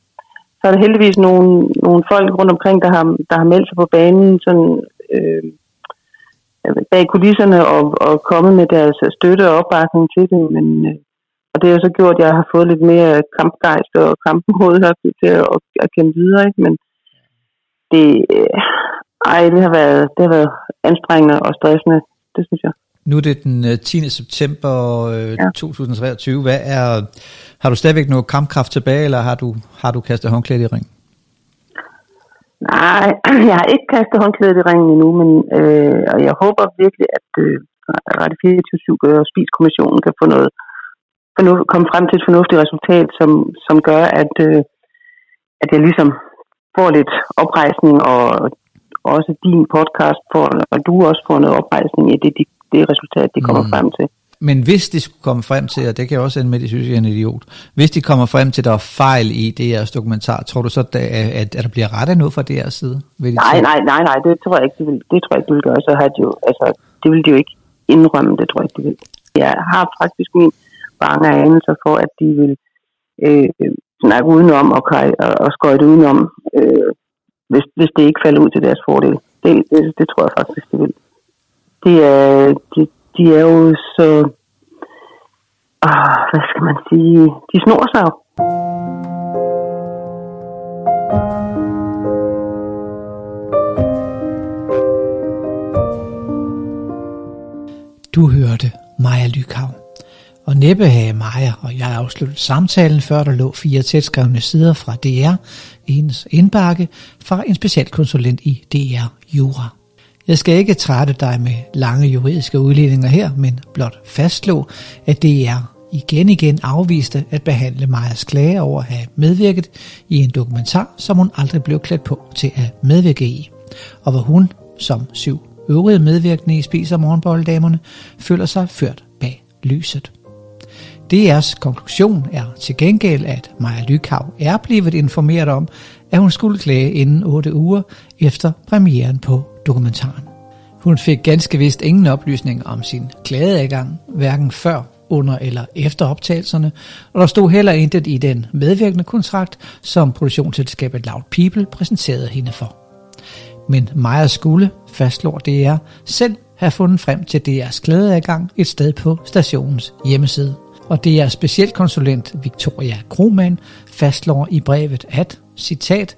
så er der heldigvis nogle, nogle folk rundt omkring, der har, der har meldt sig på banen sådan, øh, bag kulisserne og, og kommet med deres støtte og opbakning til det, men øh, og det har så gjort, at jeg har fået lidt mere kampgejst og kampmod til at, at, at kæmpe videre, ikke? men det, øh, ej, det har, været, det har været anstrengende og stressende, det synes jeg. Nu er det den 10. Øh, september øh, ja. 2023. Hvad er, har du stadigvæk noget kampkraft tilbage, eller har du, har du kastet håndklædet i ring? Nej, (clears throat) jeg har ikke kastet håndklædet i ringen endnu, men øh, og jeg håber virkelig, at øh, Radio 24 og Spiskommissionen kan få noget, fornuft, komme frem til et fornuftigt resultat, som, som gør, at, øh, at jeg ligesom får lidt oprejsning, og også din podcast får, og du også får noget oprejsning i det, det, det resultat, de kommer mm. frem til. Men hvis de skulle komme frem til, og det kan jeg også ende med, at de synes, jeg er en idiot, hvis de kommer frem til, at der er fejl i DR's dokumentar, tror du så, at, at, at der bliver rettet noget fra DR's side? Vil de nej, nej, nej, nej, det tror jeg ikke, de vil, det tror jeg ikke, de vil gøre. Så har de jo, altså, det vil de jo ikke indrømme, det tror jeg ikke, de vil. Jeg har faktisk min bange anelser for, at de vil øh, snakke udenom og, og, og skøjte udenom, øh, hvis, hvis det ikke falder ud til deres fordel. Det, det, det tror jeg faktisk, de vil. Det er, de, de er jo så, ah, hvad skal man sige, de snor sig jo. Du hørte Maja Lykav. Og næppe havde Maja og jeg afsluttet samtalen, før der lå fire tætskrevne sider fra DR i hendes indbakke fra en specialkonsulent i DR Jura. Jeg skal ikke trætte dig med lange juridiske udledninger her, men blot fastslå, at DR igen igen afviste at behandle Majas klage over at have medvirket i en dokumentar, som hun aldrig blev klædt på til at medvirke i, og hvor hun, som syv øvrige medvirkende i Spiser Morgenbolddamerne, føler sig ført bag lyset. DR's konklusion er til gengæld, at Maja Lykav er blevet informeret om, at hun skulle klage inden 8 uger efter premieren på dokumentaren. Hun fik ganske vist ingen oplysning om sin klageadgang, hverken før, under eller efter optagelserne, og der stod heller intet i den medvirkende kontrakt, som produktionsselskabet Loud People præsenterede hende for. Men Maja skulle, fastslår DR, selv have fundet frem til DR's klageadgang et sted på stationens hjemmeside. Og det er specielt konsulent Victoria Krohmann fastslår i brevet, at, citat,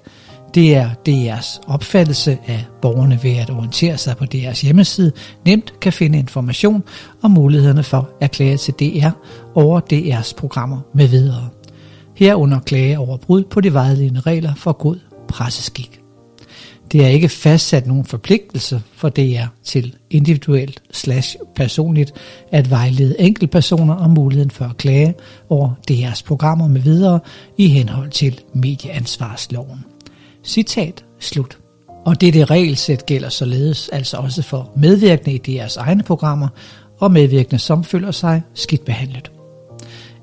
det er DR's opfattelse af borgerne ved at orientere sig på DR's hjemmeside nemt kan finde information om mulighederne for at klage til DR over DR's programmer med videre. Herunder klage over brud på de vejledende regler for god presseskik. Det er ikke fastsat nogen forpligtelse for DR til individuelt slash personligt at vejlede enkeltpersoner om muligheden for at klage over DR's programmer med videre i henhold til medieansvarsloven. Citat slut. Og det det regelsæt gælder således altså også for medvirkende i deres egne programmer og medvirkende, som føler sig skidt behandlet.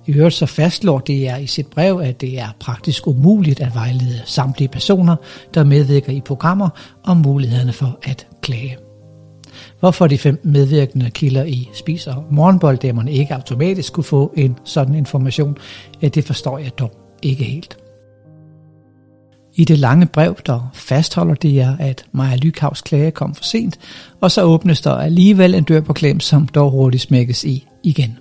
I øvrigt så fastslår DR i sit brev, at det er praktisk umuligt at vejlede samtlige personer, der medvirker i programmer, om mulighederne for at klage. Hvorfor de fem medvirkende kilder i Spis- og Morgenbolddæmmerne ikke automatisk kunne få en sådan information, ja, det forstår jeg dog ikke helt. I det lange brev, der fastholder det jer, at Maja Lykhavs klage kom for sent, og så åbnes der alligevel en dør på klem, som dog hurtigt smækkes i igen.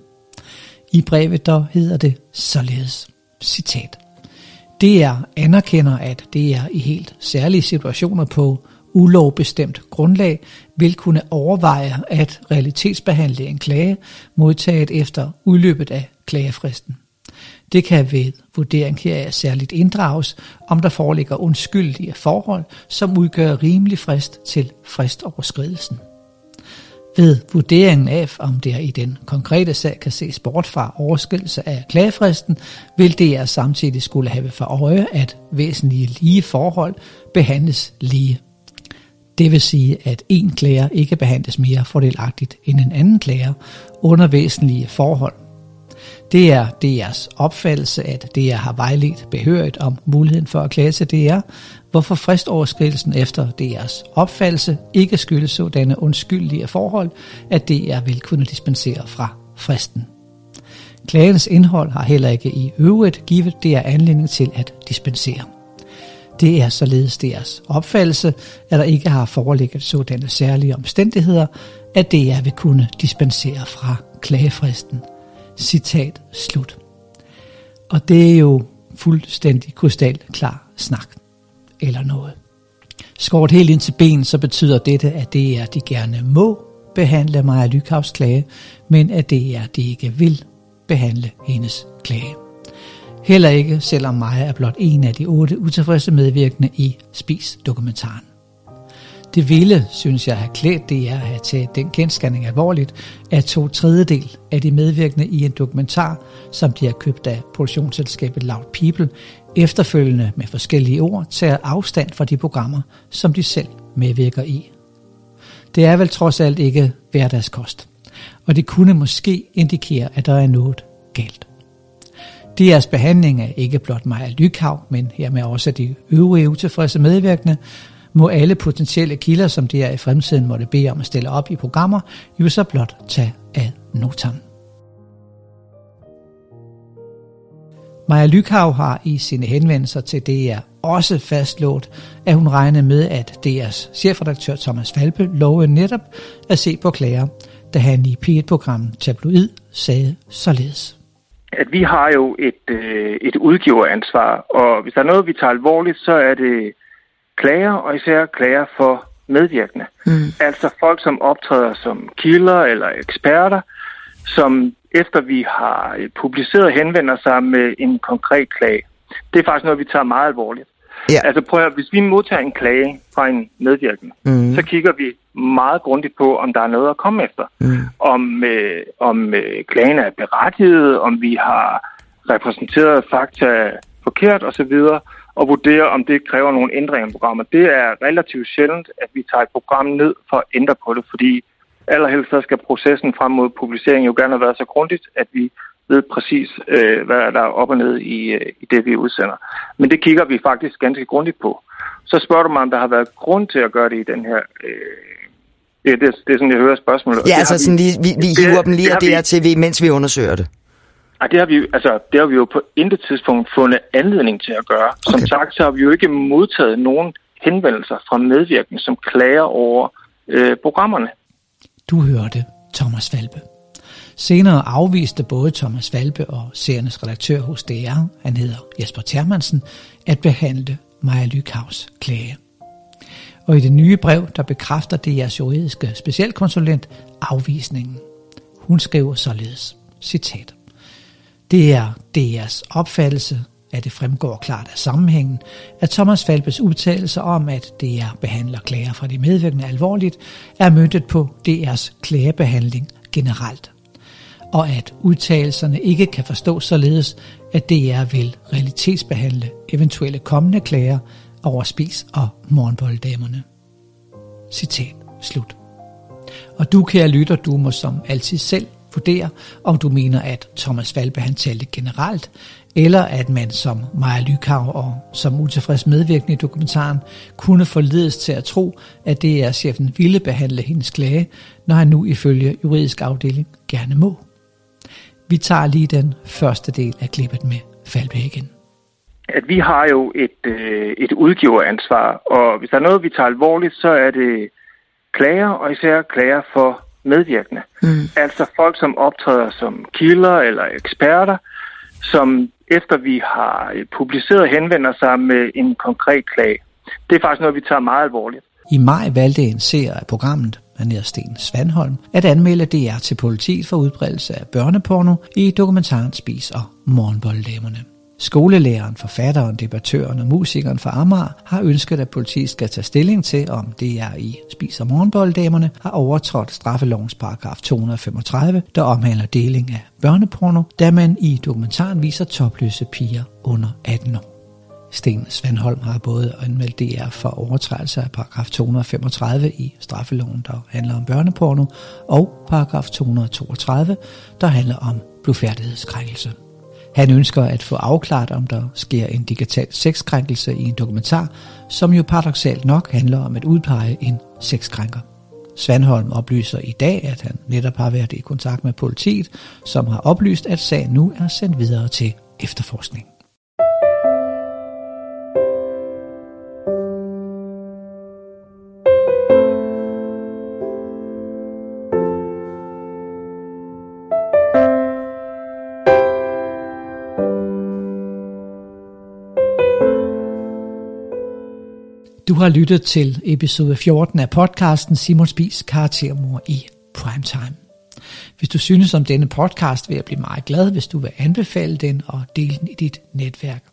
I brevet der hedder det således, citat. DR anerkender, at det er i helt særlige situationer på ulovbestemt grundlag vil kunne overveje at realitetsbehandle en klage modtaget efter udløbet af klagefristen. Det kan ved vurdering heraf særligt inddrages, om der foreligger undskyldige forhold, som udgør rimelig frist til fristoverskridelsen. Ved vurderingen af, om der i den konkrete sag kan ses bort fra overskridelse af klagefristen, vil DR samtidig skulle have for øje, at væsentlige lige forhold behandles lige. Det vil sige, at en klager ikke behandles mere fordelagtigt end en anden klager under væsentlige forhold. Det er DR's opfattelse, at DR har vejledt behørigt om muligheden for at klage til DR, hvorfor fristoverskridelsen efter DR's opfattelse ikke skyldes sådanne undskyldige forhold, at DR vil kunne dispensere fra fristen. Klagens indhold har heller ikke i øvrigt givet DR anledning til at dispensere. Det er således deres opfattelse, at der ikke har foreligget sådanne særlige omstændigheder, at DR vil kunne dispensere fra klagefristen. Citat slut. Og det er jo fuldstændig krystal klar snak eller noget. Skåret helt ind til ben, så betyder dette, at det er, de gerne må behandle Maja Lykhavs klage, men at det er, de ikke vil behandle hendes klage. Heller ikke, selvom Maja er blot en af de otte utilfredse medvirkende i Spis-dokumentaren. Det ville, synes jeg, have klædt det er at have den kendskærning alvorligt, at to tredjedel af de medvirkende i en dokumentar, som de har købt af produktionsselskabet Loud People, efterfølgende med forskellige ord tager afstand fra de programmer, som de selv medvirker i. Det er vel trods alt ikke hverdagskost. og det kunne måske indikere, at der er noget galt. DR's behandling af ikke blot Maja Lykhav, men hermed også de øvrige utilfredse medvirkende, må alle potentielle kilder, som det er i fremtiden måtte bede om at stille op i programmer, jo så blot tage ad notam. Maja Lykhav har i sine henvendelser til DR også fastlået, at hun regnede med, at DR's chefredaktør Thomas Falbe lovede netop at se på klager, da han i P1-programmet Tabloid sagde således. At vi har jo et, øh, et udgiveransvar, og hvis der er noget, vi tager alvorligt, så er det klager, og især klager for medvirkende. Mm. Altså folk, som optræder som kilder eller eksperter, som efter vi har publiceret henvender sig med en konkret klage. Det er faktisk noget, vi tager meget alvorligt. Ja. Altså prøv at hvis vi modtager en klage fra en medvirkende, mm. så kigger vi meget grundigt på, om der er noget at komme efter. Mm. Om, øh, om øh, klagen er berettiget, om vi har repræsenteret fakta forkert osv., og vurdere, om det kræver nogle ændringer i programmet. Det er relativt sjældent, at vi tager et program ned for at ændre på det, fordi allerhelst så skal processen frem mod publicering jo gerne have været så grundigt, at vi ved præcis, øh, hvad der er op og ned i, øh, i det, vi udsender. Men det kigger vi faktisk ganske grundigt på. Så spørger du mig, om der har været grund til at gøre det i den her... Øh, det, det, det er sådan, jeg hører spørgsmålet. Ja, altså vi, sådan lige, vi, vi hiver det, dem lige af DRTV, mens vi undersøger det. Nej, det har, vi, altså, det har vi jo på intet tidspunkt fundet anledning til at gøre. Som okay. sagt, så har vi jo ikke modtaget nogen henvendelser fra medvirkende, som klager over øh, programmerne. Du hørte Thomas Falbe. Senere afviste både Thomas Falbe og seriernes redaktør hos DR, han hedder Jesper Termansen, at behandle Maja Lykhavs klage. Og i det nye brev, der bekræfter DR's juridiske specialkonsulent afvisningen. Hun skriver således, citat. Det er DR's opfattelse, at det fremgår klart af sammenhængen, at Thomas Falbes udtalelser om, at DR behandler klager fra de medvirkende alvorligt, er møntet på DR's klagebehandling generelt, og at udtalelserne ikke kan forstås således, at DR vil realitetsbehandle eventuelle kommende klager over spis- og morgenbolddamerne. Citat slut. Og du, kære lytter, du må som altid selv vurdere, om du mener, at Thomas Valbe han talte generelt, eller at man som Maja Lykav og som utilfreds medvirkende i dokumentaren kunne forledes til at tro, at det er chefen ville behandle hendes klage, når han nu ifølge juridisk afdeling gerne må. Vi tager lige den første del af klippet med Falbe igen. At vi har jo et, øh, et udgiveransvar, og hvis der er noget, vi tager alvorligt, så er det klager, og især klager for medvirkende. Mm. Altså folk, som optræder som kilder eller eksperter, som efter vi har øh, publiceret henvender sig med en konkret klage. Det er faktisk noget, vi tager meget alvorligt. I maj valgte en seer af programmet, Anja Sten Svandholm, at anmelde DR til politiet for udbredelse af børneporno i dokumentaren Spis og Morgenbolddamerne. Skolelæreren, forfatteren, debattøren og musikeren fra Amager har ønsket, at politiet skal tage stilling til, om det er i Spis- og Morgenbolddamerne har overtrådt straffelovens paragraf 235, der omhandler deling af børneporno, da man i dokumentaren viser topløse piger under 18 år. Sten Svendholm har både anmeldt DR for overtrædelse af paragraf 235 i straffeloven, der handler om børneporno, og paragraf 232, der handler om blufærdighedskrænkelse. Han ønsker at få afklaret, om der sker en digital sexkrænkelse i en dokumentar, som jo paradoxalt nok handler om at udpege en sexkrænker. Svandholm oplyser i dag, at han netop har været i kontakt med politiet, som har oplyst, at sagen nu er sendt videre til efterforskning. Har lyttet til episode 14 af podcasten Simon Spis karaktermor i Primetime. Hvis du synes om denne podcast, vil jeg blive meget glad, hvis du vil anbefale den og dele den i dit netværk.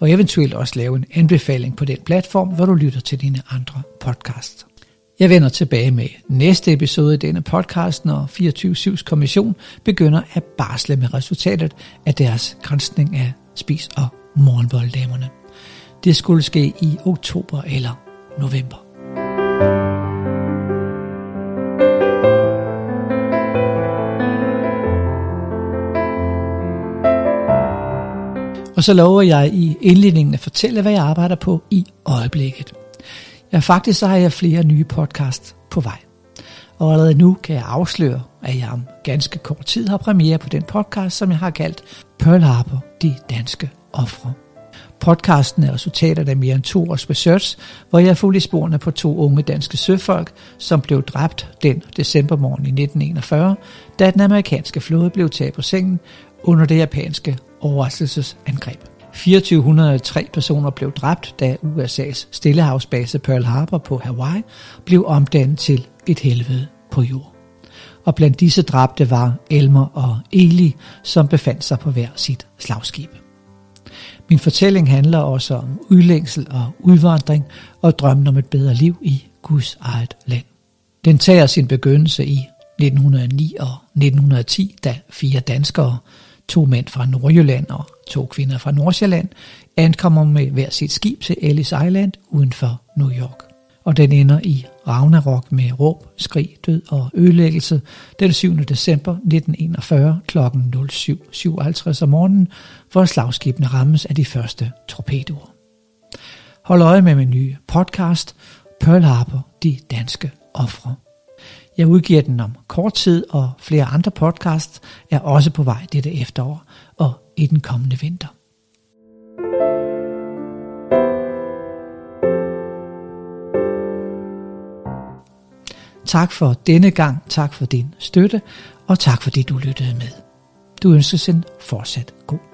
Og eventuelt også lave en anbefaling på den platform, hvor du lytter til dine andre podcasts. Jeg vender tilbage med næste episode i denne podcast, når 24-7's kommission begynder at barsle med resultatet af deres grænsning af spis- og morgenbolddamerne. Det skulle ske i oktober eller november. Og så lover jeg i indledningen at fortælle, hvad jeg arbejder på i øjeblikket. Ja, faktisk så har jeg flere nye podcasts på vej. Og allerede nu kan jeg afsløre, at jeg om ganske kort tid har premiere på den podcast, som jeg har kaldt Pearl Harbor, de danske ofre Podcasten er resultatet af mere end to års research, hvor jeg fulgte i sporene på to unge danske søfolk, som blev dræbt den decembermorgen i 1941, da den amerikanske flåde blev taget på sengen under det japanske overraskelsesangreb. 2403 personer blev dræbt, da USA's stillehavsbase Pearl Harbor på Hawaii blev omdannet til et helvede på jord. Og blandt disse dræbte var Elmer og Eli, som befandt sig på hver sit slagskib. Min fortælling handler også om udlængsel og udvandring og drømmen om et bedre liv i Guds eget land. Den tager sin begyndelse i 1909 og 1910, da fire danskere, to mænd fra Nordjylland og to kvinder fra Nordsjælland, ankommer med hver sit skib til Ellis Island uden for New York og den ender i Ragnarok med råb, skrig, død og ødelæggelse den 7. december 1941 kl. 07.57 om morgenen, hvor slagskibene rammes af de første torpedoer. Hold øje med min nye podcast, Pearl Harbor, de danske ofre. Jeg udgiver den om kort tid, og flere andre podcasts er også på vej dette efterår og i den kommende vinter. Tak for denne gang, tak for din støtte, og tak fordi du lyttede med. Du ønskes en fortsat god